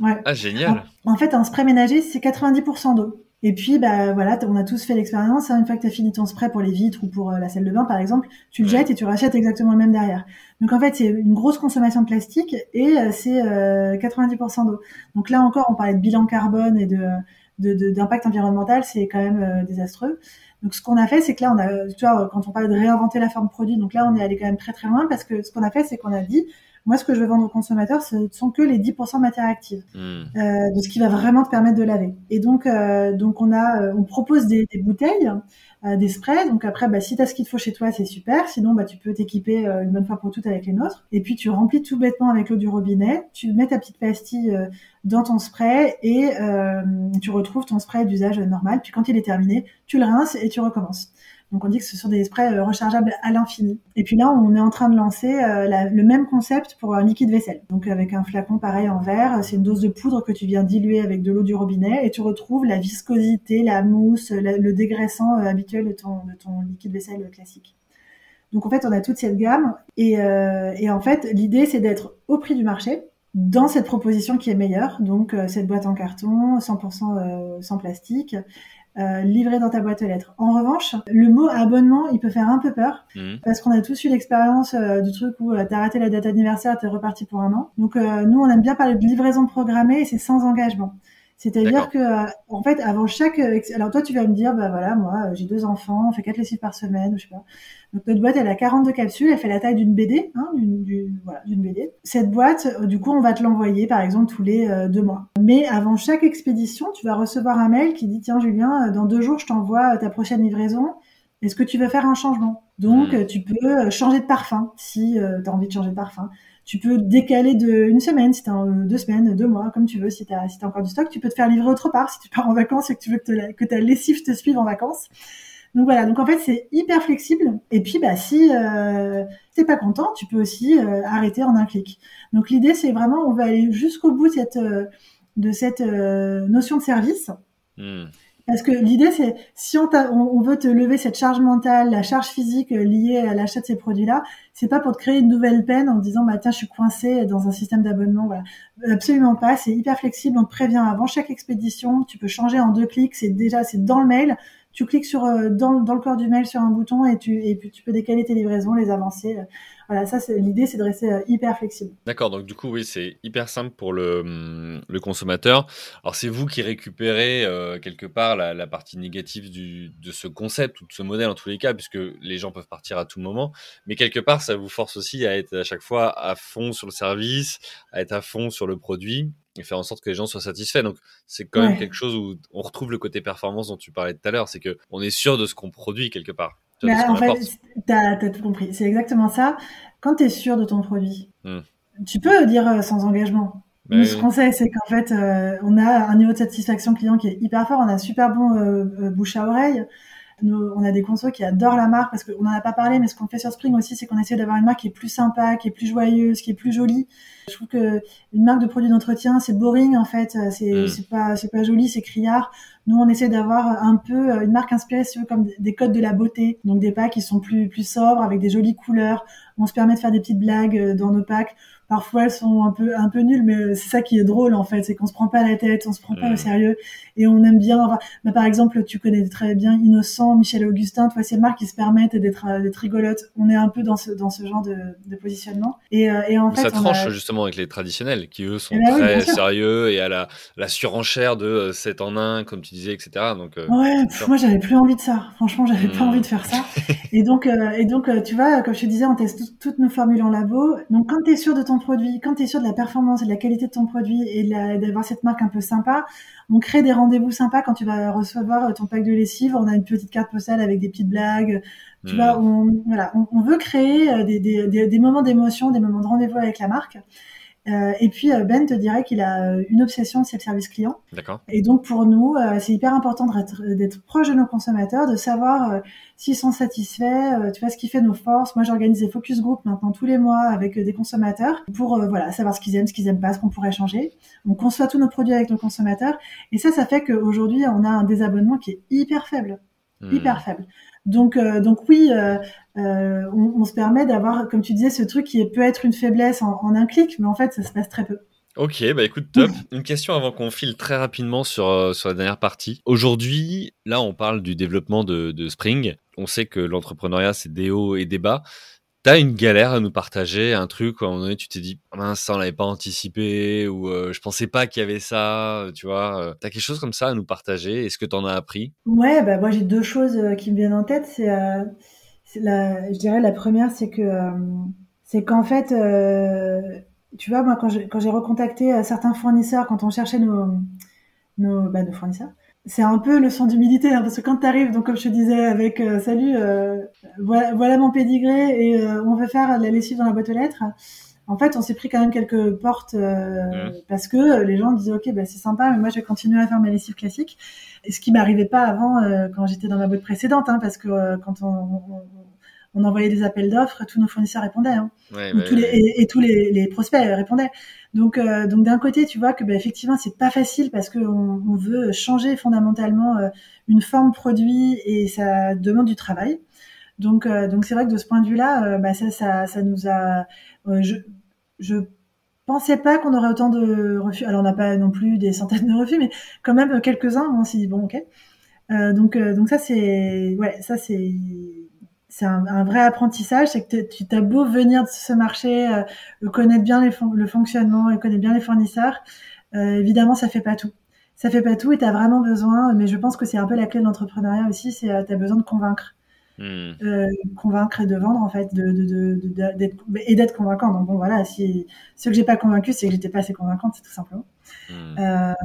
Ouais. Ah, génial. En, fait, un spray ménager, c'est 90% d'eau. Et puis, bah, voilà, on a tous fait l'expérience. Hein, une fois que tu as fini ton spray pour les vitres ou pour euh, la salle de bain, par exemple, tu le jettes et tu rachètes exactement le même derrière. Donc, en fait, c'est une grosse consommation de plastique et euh, c'est 90% euh, d'eau. Donc là encore, on parlait de bilan carbone et de d'impact environnemental, c'est quand même désastreux. Donc ce qu'on a fait, c'est que là, on a, tu vois, quand on parle de réinventer la forme produit, donc là, on est allé quand même très très loin parce que ce qu'on a fait, c'est qu'on a dit, Moi, ce que je veux vendre aux consommateurs, ce sont que les 10% matières actives, hmm. euh, de ce qui va vraiment te permettre de laver. Et donc, euh, donc on a, euh, on propose des, des bouteilles, euh, des sprays. Donc après, bah, si tu as ce qu'il te faut chez toi, c'est super. Sinon, bah, tu peux t'équiper euh, une bonne fois pour toutes avec les nôtres. Et puis, tu remplis tout bêtement avec l'eau du robinet. Tu mets ta petite pastille dans ton spray et tu retrouves ton spray d'usage normal. Puis quand il est terminé, tu le rinces et tu recommences. Donc on dit que ce sont des sprays euh, rechargeables à l'infini. Et puis là, on est en train de lancer euh, le même concept pour un liquide vaisselle. Donc avec un flacon pareil en verre, c'est une dose de poudre que tu viens diluer avec de l'eau du robinet et tu retrouves la viscosité, la mousse, le dégraissant euh, habituel de ton, de ton liquide vaisselle classique. Donc en fait, on a toute cette gamme et en fait, l'idée c'est d'être au prix du marché dans cette proposition qui est meilleure. Donc cette boîte en carton, 100% sans plastique, euh, livré dans ta boîte aux lettres. En revanche, le mot abonnement, il peut faire un peu peur mmh. parce qu'on a tous eu l'expérience euh, du truc où euh, t'as raté la date anniversaire, t'es reparti pour un an. Donc nous, on aime bien parler de livraison programmée et c'est sans engagement. C'est-à-dire que, euh, en fait, avant chaque, euh, alors toi, tu vas me dire, bah voilà, moi, euh, j'ai deux enfants, on fait quatre lessives par semaine, je sais pas. Donc notre boîte, elle a 42 capsules, elle fait la taille d'une BD, hein, d'une, voilà, d'une BD. Cette boîte, du coup, on va te l'envoyer, par exemple, tous les deux mois. Mais avant chaque expédition, tu vas recevoir un mail qui dit, tiens, Julien, dans deux jours, je t'envoie ta prochaine livraison. Est-ce que tu veux faire un changement? Donc, hmm. tu peux changer de parfum si tu as envie de changer de parfum. Tu peux décaler de une semaine, si t'as deux semaines, deux mois, comme tu veux. Si t'as si as encore du stock, tu peux te faire livrer autre part. Si tu pars en vacances et que tu veux que, ta lessive te suive en vacances. Donc voilà. Donc en fait, c'est hyper flexible. Et puis bah si euh, t'es pas content, tu peux aussi euh, arrêter en un clic. Donc l'idée, c'est vraiment, on va aller jusqu'au bout de cette euh, de cette euh, notion de service. Hmm. Parce que l'idée, c'est si on, on, veut te lever cette charge mentale, la charge physique euh, liée à l'achat de ces produits-là, c'est pas pour te créer une nouvelle peine en disant bah tiens je suis coincé dans un système d'abonnement. Voilà, absolument pas. C'est hyper flexible. On te prévient avant chaque expédition. Tu peux changer en deux clics. C'est déjà c'est dans le mail. Tu cliques sur euh, dans, dans, le corps du mail sur un bouton et tu et puis tu peux décaler tes livraisons, les avancer. Voilà, ça, c'est l'idée, c'est de rester euh, hyper flexible. D'accord, donc du coup, oui, c'est hyper simple pour le, le consommateur. Alors, c'est vous qui récupérez euh, quelque part la, la, partie négative du, de ce concept ou de ce modèle en tous les cas, puisque les gens peuvent partir à tout moment. Mais quelque part, ça vous force aussi à être à chaque fois à fond sur le service, à être à fond sur le produit et faire en sorte que les gens soient satisfaits. Donc, c'est quand même quelque chose où on retrouve le côté performance dont tu parlais tout à l'heure. C'est que on est sûr de ce qu'on produit quelque part. Bah, en fait, tu as, tout compris. C'est exactement ça. Quand tu es sûr de ton produit, hmm. tu peux dire euh, sans engagement. Mais bah ce qu'on sait, c'est qu'en fait, euh, on a un niveau de satisfaction client qui est hyper fort. On a un super bon euh, bouche à oreille. Nous, on a des consos qui adorent la marque parce qu'on n'en a pas parlé, mais ce qu'on fait sur Spring aussi, c'est qu'on essaie d'avoir une marque qui est plus sympa, qui est plus joyeuse, qui est plus jolie. Je trouve que une marque de produits d'entretien, c'est boring en fait, c'est hmm. c'est pas c'est pas joli, c'est criard. Nous, on essaie d'avoir un peu euh, une marque inspirée, si comme des codes de la beauté, donc des packs qui sont plus plus sobres avec des jolies couleurs. On se permet de faire des petites blagues euh, dans nos packs. Parfois elles sont un peu un peu nulles mais c'est ça qui est drôle en fait. C'est qu'on se prend pas la tête on se prend pas au sérieux. Et on aime bien bah, par exemple tu connais très bien Innocent Michel Augustin. Toi ces marques qui se permettent d'être euh, d'être rigolotes on est un peu dans ce dans ce genre de, de positionnement. Et, euh, et en fait ça tranche justement avec les traditionnels qui eux sont eh ben très sérieux et à la la surenchère de 7 euh, en 1 comme tu disais etc donc ouais moi j'avais plus envie de ça franchement j'avais pas hmm. envie de faire ça et donc et donc tu vois comme je te disais on teste toutes nos formules en labo donc quand tu es sûr de ton produit, quand tu es sûr de la performance et de la qualité de ton produit et d'avoir cette marque un peu sympa, on crée des rendez-vous sympas quand tu vas recevoir ton pack de lessive. On a une petite carte postale avec des petites blagues. Tu vois, hmm. on, voilà, on, veut créer euh, des, des, des moments d'émotion, des moments de rendez-vous avec la marque. Euh, et puis euh, Ben te dirait qu'il a euh, une obsession, c'est le service client. D'accord. Et donc pour nous, c'est hyper important d'être proche de nos consommateurs, de savoir s'ils sont satisfaits, tu vois ce qui fait nos forces. Moi, j'organise des focus group maintenant tous les mois avec des consommateurs pour voilà savoir ce qu'ils aiment, ce qu'ils aiment pas, ce qu'on pourrait changer. On conçoit tous nos produits avec nos consommateurs et ça, ça fait qu'aujourd'hui, on a un désabonnement qui est hyper faible, hmm. hyper faible. Donc, euh, donc oui, euh, euh, on, se permet d'avoir, comme tu disais, ce truc qui peut être une faiblesse en, un clic, mais en fait, ça se passe très peu. Ok, bah écoute, top. Une question avant qu'on file très rapidement sur, sur la dernière partie. Aujourd'hui, là, on parle du développement de, de Spring. On sait que l'entrepreneuriat, c'est des hauts et des bas. T'as une galère à nous partager, un truc où à un moment donné tu t'es dit mince ça on l'avait pas anticipé ou euh, je pensais pas qu'il y avait ça, tu vois. Euh, t'as quelque chose comme ça à nous partager Est-ce que t'en as appris? Ouais, bah moi j'ai deux choses euh, qui me viennent en tête. C'est, la, je dirais la première c'est que c'est qu'en fait, tu vois, moi, quand j'ai recontacté certains fournisseurs, quand on cherchait nos, nos, bah, nos fournisseurs, c'est un peu le son d'humilité hein, parce que quand tu arrives donc comme je te disais avec euh, salut euh, voilà, voilà, mon pédigré et euh, on va faire la lessive dans la boîte aux lettres en fait on s'est pris quand même quelques portes mmh. parce que les gens disaient ok bah, c'est sympa mais moi je vais continuer à faire ma lessive classique et ce qui m'arrivait pas avant quand j'étais dans ma boîte précédente hein, parce que quand on, on envoyait des appels d'offres, tous nos fournisseurs répondaient, hein. tous Les, et, tous les, les, prospects répondaient. Donc, euh, donc d'un côté, tu vois que bah, effectivement, c'est pas facile parce qu'on on veut changer fondamentalement euh, une forme produit et ça demande du travail. Donc, euh, donc c'est vrai que de ce point de vue-là, bah, ça, ça, ça, nous a. je, je pensais pas qu'on aurait autant de refus. Alors, on n'a pas non plus des centaines de refus, mais quand même quelques-uns. On s'est dit bon, ok. donc, donc ça c'est, ouais, ça c'est c'est un, vrai apprentissage, c'est que tu as beau venir de ce marché, euh, connaître bien les le fonctionnement, et connaître bien les fournisseurs, euh, évidemment ça fait pas tout. Ça fait pas tout et tu as vraiment besoin, mais je pense que c'est un peu la clé de l'entrepreneuriat aussi, c'est euh, tu as besoin de convaincre. Hmm. Euh, convaincre et de vendre en fait de, de, de, et d'être convaincant donc bon voilà si ce que j'ai pas convaincu c'est que j'étais pas assez convaincante c'est tout simplement hmm.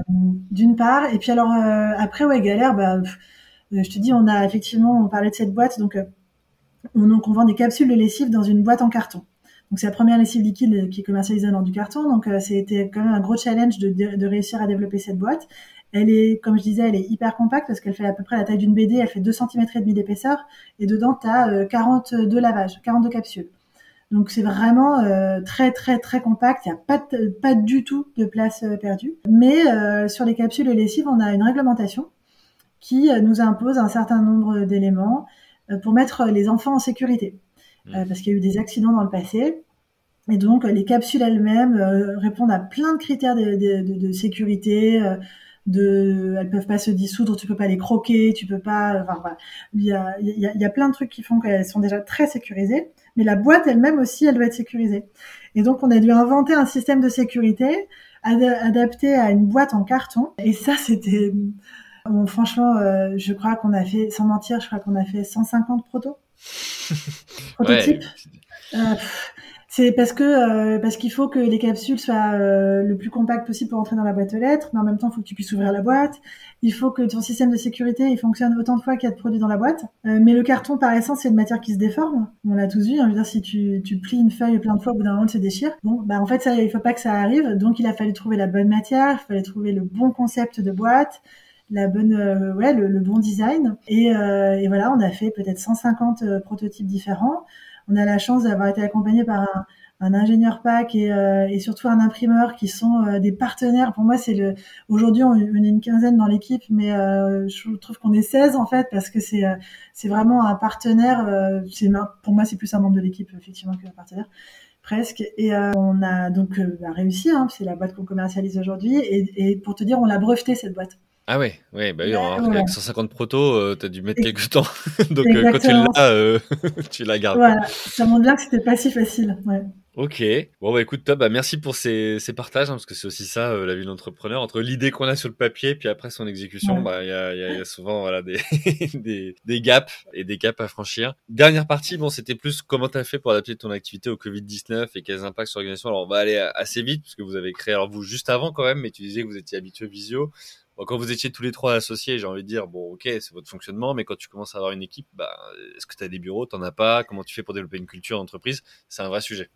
d'une part et puis alors après ouais galère bah je te dis on a effectivement on parlait de cette boîte donc on, vend des capsules de lessive dans une boîte en carton. Donc c'est la première lessive liquide qui est commercialisée dans du carton. Donc euh, c'était quand même un gros challenge de, réussir à développer cette boîte. Elle est, comme je disais, elle est hyper compacte parce qu'elle fait à peu près la taille d'une BD. Elle fait 2 cm et demi d'épaisseur et dedans tu as 42 lavages, 42 capsules. Donc c'est vraiment euh, très très très compact. Il n'y a pas du tout de place euh, perdue. Mais euh, sur les capsules de lessive, on a une réglementation qui nous impose un certain nombre d'éléments euh, pour mettre les enfants en sécurité. Euh, mmh. parce qu'il y a eu des accidents dans le passé. Et donc, les capsules elles-mêmes euh, répondent à plein de critères de, de, de, sécurité. de, elles peuvent pas se dissoudre, tu peux pas les croquer, tu peux pas. Enfin, voilà. il, y a, il, y a, il y a plein de trucs qui font qu'elles sont déjà très sécurisées. Mais la boîte elle-même aussi, elle doit être sécurisée. Et donc, on a dû inventer un système de sécurité adapté à une boîte en carton. Et ça, c'était franchement, euh, je crois qu'on a fait, sans mentir, je crois qu'on a fait 150 protos. prototypes. Euh, c'est parce que euh, parce qu'il faut que les capsules soient le plus compact possible pour entrer dans la boîte aux lettres, mais en même temps, il faut que tu puisses ouvrir la boîte. Il faut que ton système de sécurité il fonctionne autant de fois qu'il y a de produits dans la boîte. mais le carton, par essence, c'est une matière qui se déforme. On l'a tous vu. Hein, je veux dire, si tu, tu plies une feuille plein de fois, au bout d'un moment, elle se déchire. Bon, bah en fait, ça, il faut pas que ça arrive. Donc, il a fallu trouver la bonne matière, il fallait trouver le bon concept de boîte la bonne, euh, ouais, le, bon design. Et, euh, et, voilà, on a fait peut-être 150 euh, prototypes différents. On a la chance d'avoir été accompagné par un, un ingénieur PAC et, et, surtout un imprimeur qui sont des partenaires. Pour moi, c'est le. Aujourd'hui, on, est une quinzaine dans l'équipe, mais je trouve qu'on est 16 en fait parce que c'est c'est vraiment un partenaire. c'est pour moi, c'est plus un membre de l'équipe effectivement qu'un partenaire presque. Et on a donc bah, réussi. Hein, c'est la boîte qu'on commercialise aujourd'hui. Et, et, pour te dire, on l'a breveté cette boîte. Ah ouais, ouais, bah oui, avec 150 protos, euh, t'as dû mettre quelques temps. Donc euh, quand tu l'as, euh, tu la gardes. Voilà, ça montre bien que c'était pas si facile. Ouais. Ok. Bon bah écoute, top, bah, merci pour ces, ces partages, hein, parce que c'est aussi ça euh, la vie d'entrepreneur. Entre l'idée qu'on a sur le papier, puis après son exécution, bah il y a, y, y a, souvent voilà des, des, des gaps et des gaps à franchir. Dernière partie, bon c'était plus comment t'as fait pour adapter ton activité au Covid 19 et quels impacts sur l'organisation. Alors on va aller assez vite parce que vous avez créé, alors vous juste avant quand même, mais tu disais que vous étiez habitué au quand vous étiez tous les trois associés, j'ai envie de dire, bon, ok, c'est votre fonctionnement, mais quand tu commences à avoir une équipe, bah, est-ce que tu as des bureaux, t'en as pas? Comment tu fais pour développer une culture d'entreprise? C'est un vrai sujet.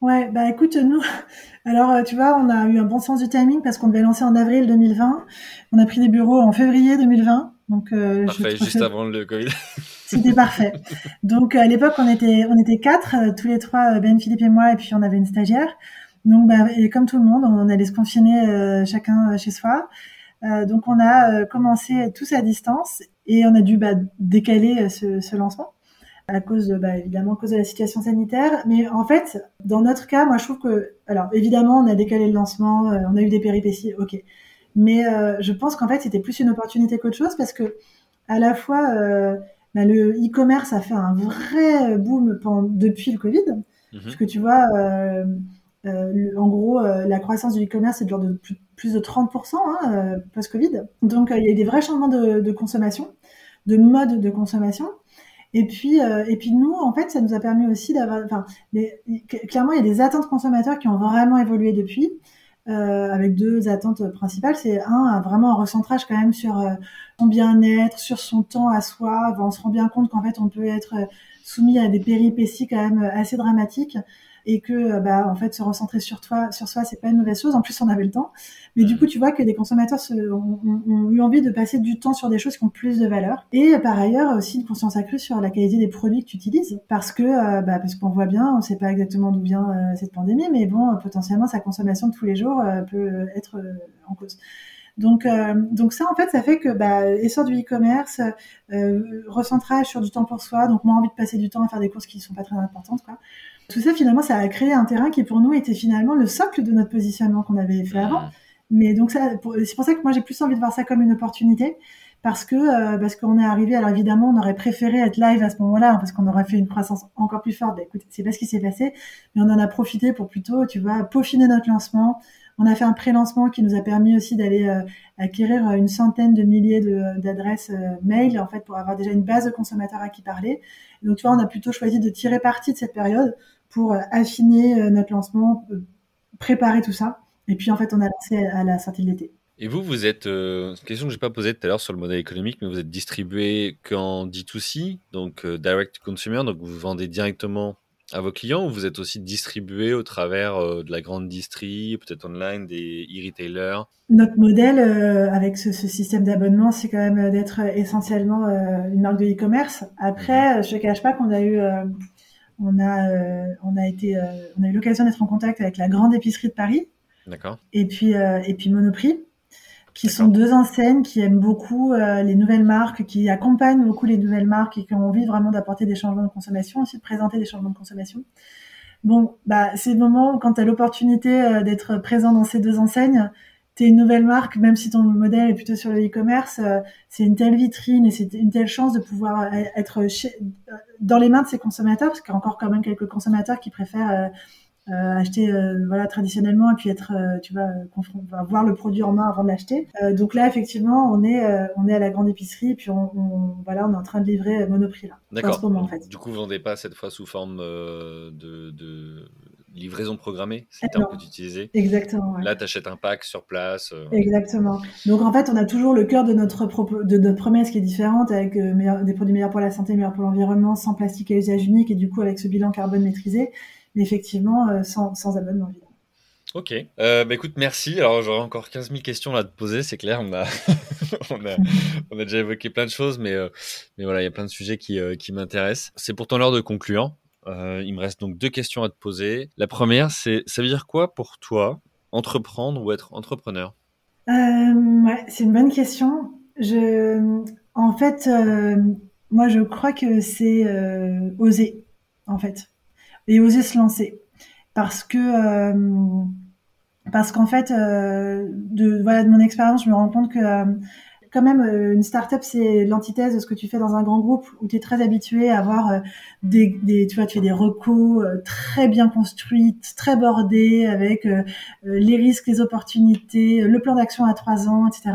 Ouais, bah écoute, nous, alors euh, tu vois, on a eu un bon sens du timing parce qu'on devait lancer en avril 2020. On a pris des bureaux en février 2020. Donc, euh, parfait, juste avant le Covid. C'était parfait. Donc à l'époque, on était on était quatre, euh, tous les trois, Ben, Philippe et moi, et puis on avait une stagiaire. Donc, bah, et comme tout le monde, on allait se confiner chacun chez soi. Euh, donc on a euh, commencé tous à distance et on a dû bah, décaler euh, ce, ce, lancement à cause de, bah, évidemment à cause de la situation sanitaire. Mais en fait, dans notre cas, moi je trouve que, alors évidemment, on a décalé le lancement, on a eu des péripéties, ok. Mais je pense qu'en fait, c'était plus une opportunité qu'autre chose parce que à la fois, bah, le e-commerce a fait un vrai boom pendant, depuis le Covid. Mm-hmm. Parce que tu vois, euh, en gros, euh, la croissance du e-commerce est de de plus, de 30% hein, euh, post-Covid. Donc, il y a eu des vrais changements de, consommation, de mode de consommation. Et puis, euh, et puis nous, en fait, ça nous a permis aussi d'avoir, enfin, clairement, il y a des attentes consommateurs qui ont vraiment évolué depuis, euh, avec deux attentes principales. C'est un, vraiment un recentrage quand même sur euh, son bien-être, sur son temps à soi. on se rend bien compte qu'en fait, on peut être soumis à des péripéties quand même assez dramatiques et que euh, bah en fait se recentrer sur toi sur soi c'est pas une mauvaise chose. En plus on avait le temps. Mais du coup tu vois que des consommateurs se, ont, ont, eu envie de passer du temps sur des choses qui ont plus de valeur. Et par ailleurs aussi une conscience accrue sur la qualité des produits que tu utilises. Parce que euh, bah, parce qu'on voit bien on sait pas exactement d'où vient euh, cette pandémie mais bon potentiellement sa consommation de tous les jours peut être en cause. Donc, donc ça, en fait, ça fait que bah, essor du e-commerce, recentrage sur du temps pour soi, donc moins envie de passer du temps à faire des courses qui ne sont pas très importantes, quoi. Tout ça, finalement, ça a créé un terrain qui, pour nous, était finalement le socle de notre positionnement qu'on avait fait avant. Mais donc, ça, c'est pour ça que moi, j'ai plus envie de voir ça comme une opportunité. Parce que euh, parce qu'on est arrivé, alors évidemment, on aurait préféré être live à ce moment-là, hein, parce qu'on aurait fait une croissance encore plus forte. Bah, écoute, c'est pas ce qui s'est passé, mais on en a profité pour plutôt, tu vois, peaufiner notre lancement. On a fait un pré-lancement qui nous a permis aussi d'aller euh, acquérir une centaine de milliers d'adresses euh, mail, en fait, pour avoir déjà une base de consommateurs à qui parler. donc, tu vois, on a plutôt choisi de tirer parti de cette période pour euh, affiner euh, notre lancement, euh, préparer tout ça. Et puis en fait, on a lancé à la sortie de l'été. Et vous, vous êtes, une question que je n'ai pas posée tout à l'heure sur le modèle économique, mais vous êtes distribué qu'en D2C, donc direct to consumer, donc vous vendez directement à vos clients ou vous êtes aussi distribué au travers de la grande distrie, peut-être online, des e-retailers? Notre modèle avec ce, système d'abonnement, c'est quand même d'être essentiellement une marque de e-commerce. Après, mhm. je ne cache pas qu'on a eu on a, euh, on a été, euh, on a eu l'occasion d'être en contact avec la grande épicerie de Paris. D'accord. Et puis, euh, et puis Monoprix, qui sont deux enseignes qui aiment beaucoup les nouvelles marques, qui accompagnent beaucoup les nouvelles marques et qui ont envie vraiment d'apporter des changements de consommation, aussi de présenter des changements de consommation. Bon, bah, c'est le moment quand tu as l'opportunité d'être présent dans ces deux enseignes, tu es une nouvelle marque, même si ton modèle est plutôt sur le e-commerce, c'est une telle vitrine et c'est une telle chance de pouvoir être chez, dans les mains de ces consommateurs, parce qu'il y a encore quand même quelques consommateurs qui préfèrent euh, euh acheter euh, voilà traditionnellement et puis être euh, tu vois voir le produit en main avant de l'acheter donc là effectivement on est on est à la grande épicerie et puis on, on, voilà on est en train de livrer Monoprix là d'accord en fait. du coup vous vendez pas cette fois sous forme de, de livraison programmée, c'est le terme que tu utilisais. Exactement. Là, tu achètes un pack sur place. Euh, Exactement. Donc en fait, on a toujours le cœur de notre, de notre promesse qui est différente, avec euh, des produits meilleurs pour la santé, meilleurs pour l'environnement, sans plastique à usage unique, et du coup avec ce bilan carbone maîtrisé, mais effectivement euh, sans, sans abonnement évidemment. Ok. bah écoute, merci. Alors j'aurais encore 15 000 questions là à te poser, c'est clair. On a, on, a, on a déjà évoqué plein de choses, mais, mais voilà, il y a plein de sujets qui, qui m'intéressent. C'est pourtant l'heure de conclure. Euh, il me reste donc deux questions à te poser. La première, c'est ça veut dire quoi pour toi entreprendre ou être entrepreneur? Euh, C'est une bonne question. En fait, euh, moi, je crois que c'est oser, en fait, et oser se lancer, parce que parce qu'en fait, de voilà de mon expérience, je me rends compte que quand même, euh, une startup, c'est l'antithèse de ce que tu fais dans un grand groupe où tu es très habitué à avoir euh, des, des, tu vois, tu fais des recos euh, très bien construites, très bordées, avec les risques, les opportunités, le plan d'action à trois ans, etc.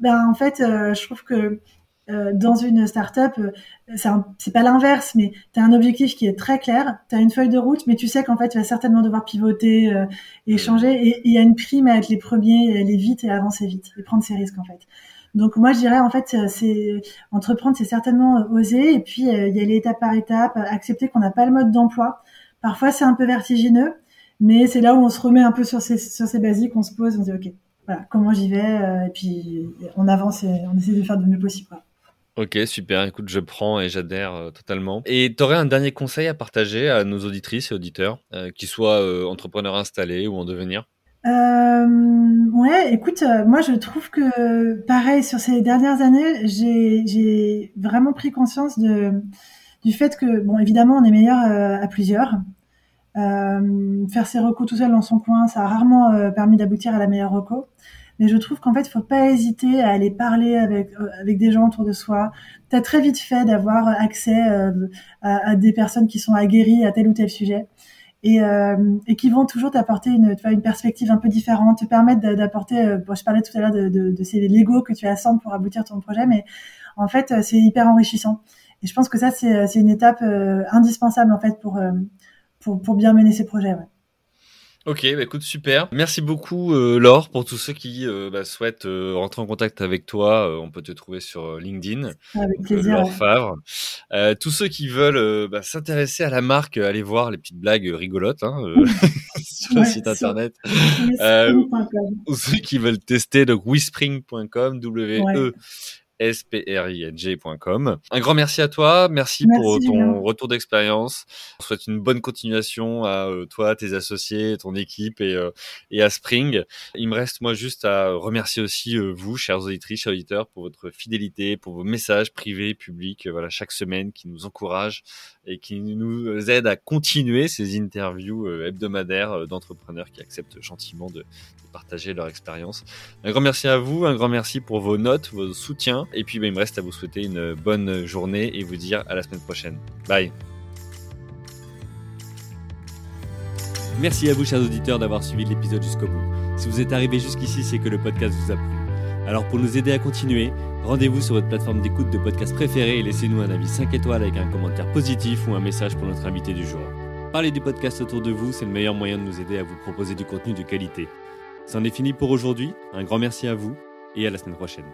Ben, en fait, je trouve que dans une startup, c'est pas l'inverse, mais tu as un objectif qui est très clair, tu as une feuille de route, mais tu sais qu'en fait, tu vas certainement devoir pivoter, et échanger, et il y a une prime à être les premiers, aller vite et avancer vite, et prendre ses risques en fait. Donc moi je dirais en fait c'est entreprendre c'est certainement oser et puis euh, y aller étape par étape, accepter qu'on n'a pas le mode d'emploi. Parfois c'est un peu vertigineux, mais c'est là où on se remet un peu sur ses sur ses basiques, on se pose, on se dit ok voilà comment j'y vais euh, et puis on avance et on essaie de faire du mieux possible. Ok, super. Écoute, je prends et j'adhère euh, totalement. Et tu aurais un dernier conseil à partager à nos auditrices et auditeurs, qui soient entrepreneurs installés ou en devenir? Euh, ouais, écoute, euh, moi je trouve que pareil sur ces dernières années, j'ai vraiment pris conscience de du fait que bon, évidemment, on est meilleur euh, à plusieurs. Euh, faire ses recos tout seul dans son coin, ça a rarement euh, permis d'aboutir à la meilleure reco. Mais je trouve qu'en fait, il faut pas hésiter à aller parler avec avec des gens autour de soi. T'as très vite fait d'avoir accès à, à, des personnes qui sont aguerries à tel ou tel sujet et, euh, et qui vont toujours t'apporter une, une perspective un peu différente, te permettre d'apporter. Euh, bon, je parlais tout à l'heure de, de, de, ces Lego que tu assembles pour aboutir ton projet, mais en fait, euh, c'est hyper enrichissant. et je pense que ça, c'est une étape indispensable en fait pour, pour, pour bien mener ces projets. Ok, bah écoute, super. Merci beaucoup, euh, Laure, pour tous ceux qui euh, bah, souhaitent euh, rentrer en contact avec toi. on peut te trouver sur LinkedIn. Avec plaisir. Laure Favre. tous ceux qui veulent bah, s'intéresser à la marque, allez voir les petites blagues rigolotes hein, sur le site internet. ou ceux qui veulent tester, donc whispring.com, W-E spring.com. Un grand merci à toi, merci, pour ton retour d'expérience. On souhaite une bonne continuation à euh, toi, tes associés, ton équipe et, euh, et à Spring. Il me reste moi juste à remercier aussi euh, vous, chers auditrices, chers auditeurs, pour votre fidélité, pour vos messages privés, publics, voilà, chaque semaine qui nous encouragent et qui nous aident à continuer ces interviews hebdomadaires d'entrepreneurs qui acceptent gentiment de, partager leur expérience. Un grand merci à vous, un grand merci pour vos notes, vos soutiens. Et puis, bah, il me reste à vous souhaiter une bonne journée et vous dire à la semaine prochaine. Bye. Merci à vous, chers auditeurs, d'avoir suivi l'épisode jusqu'au bout. Si vous êtes arrivé jusqu'ici, c'est que le podcast vous a plu. Alors, pour nous aider à continuer, rendez-vous sur votre plateforme d'écoute de podcast préférée et laissez-nous un avis 5 étoiles avec un commentaire positif ou un message pour notre invité du jour. Parlez du podcast autour de vous, c'est le meilleur moyen de nous aider à vous proposer du contenu de qualité. C'en est fini pour aujourd'hui. Un grand merci à vous et à la semaine prochaine.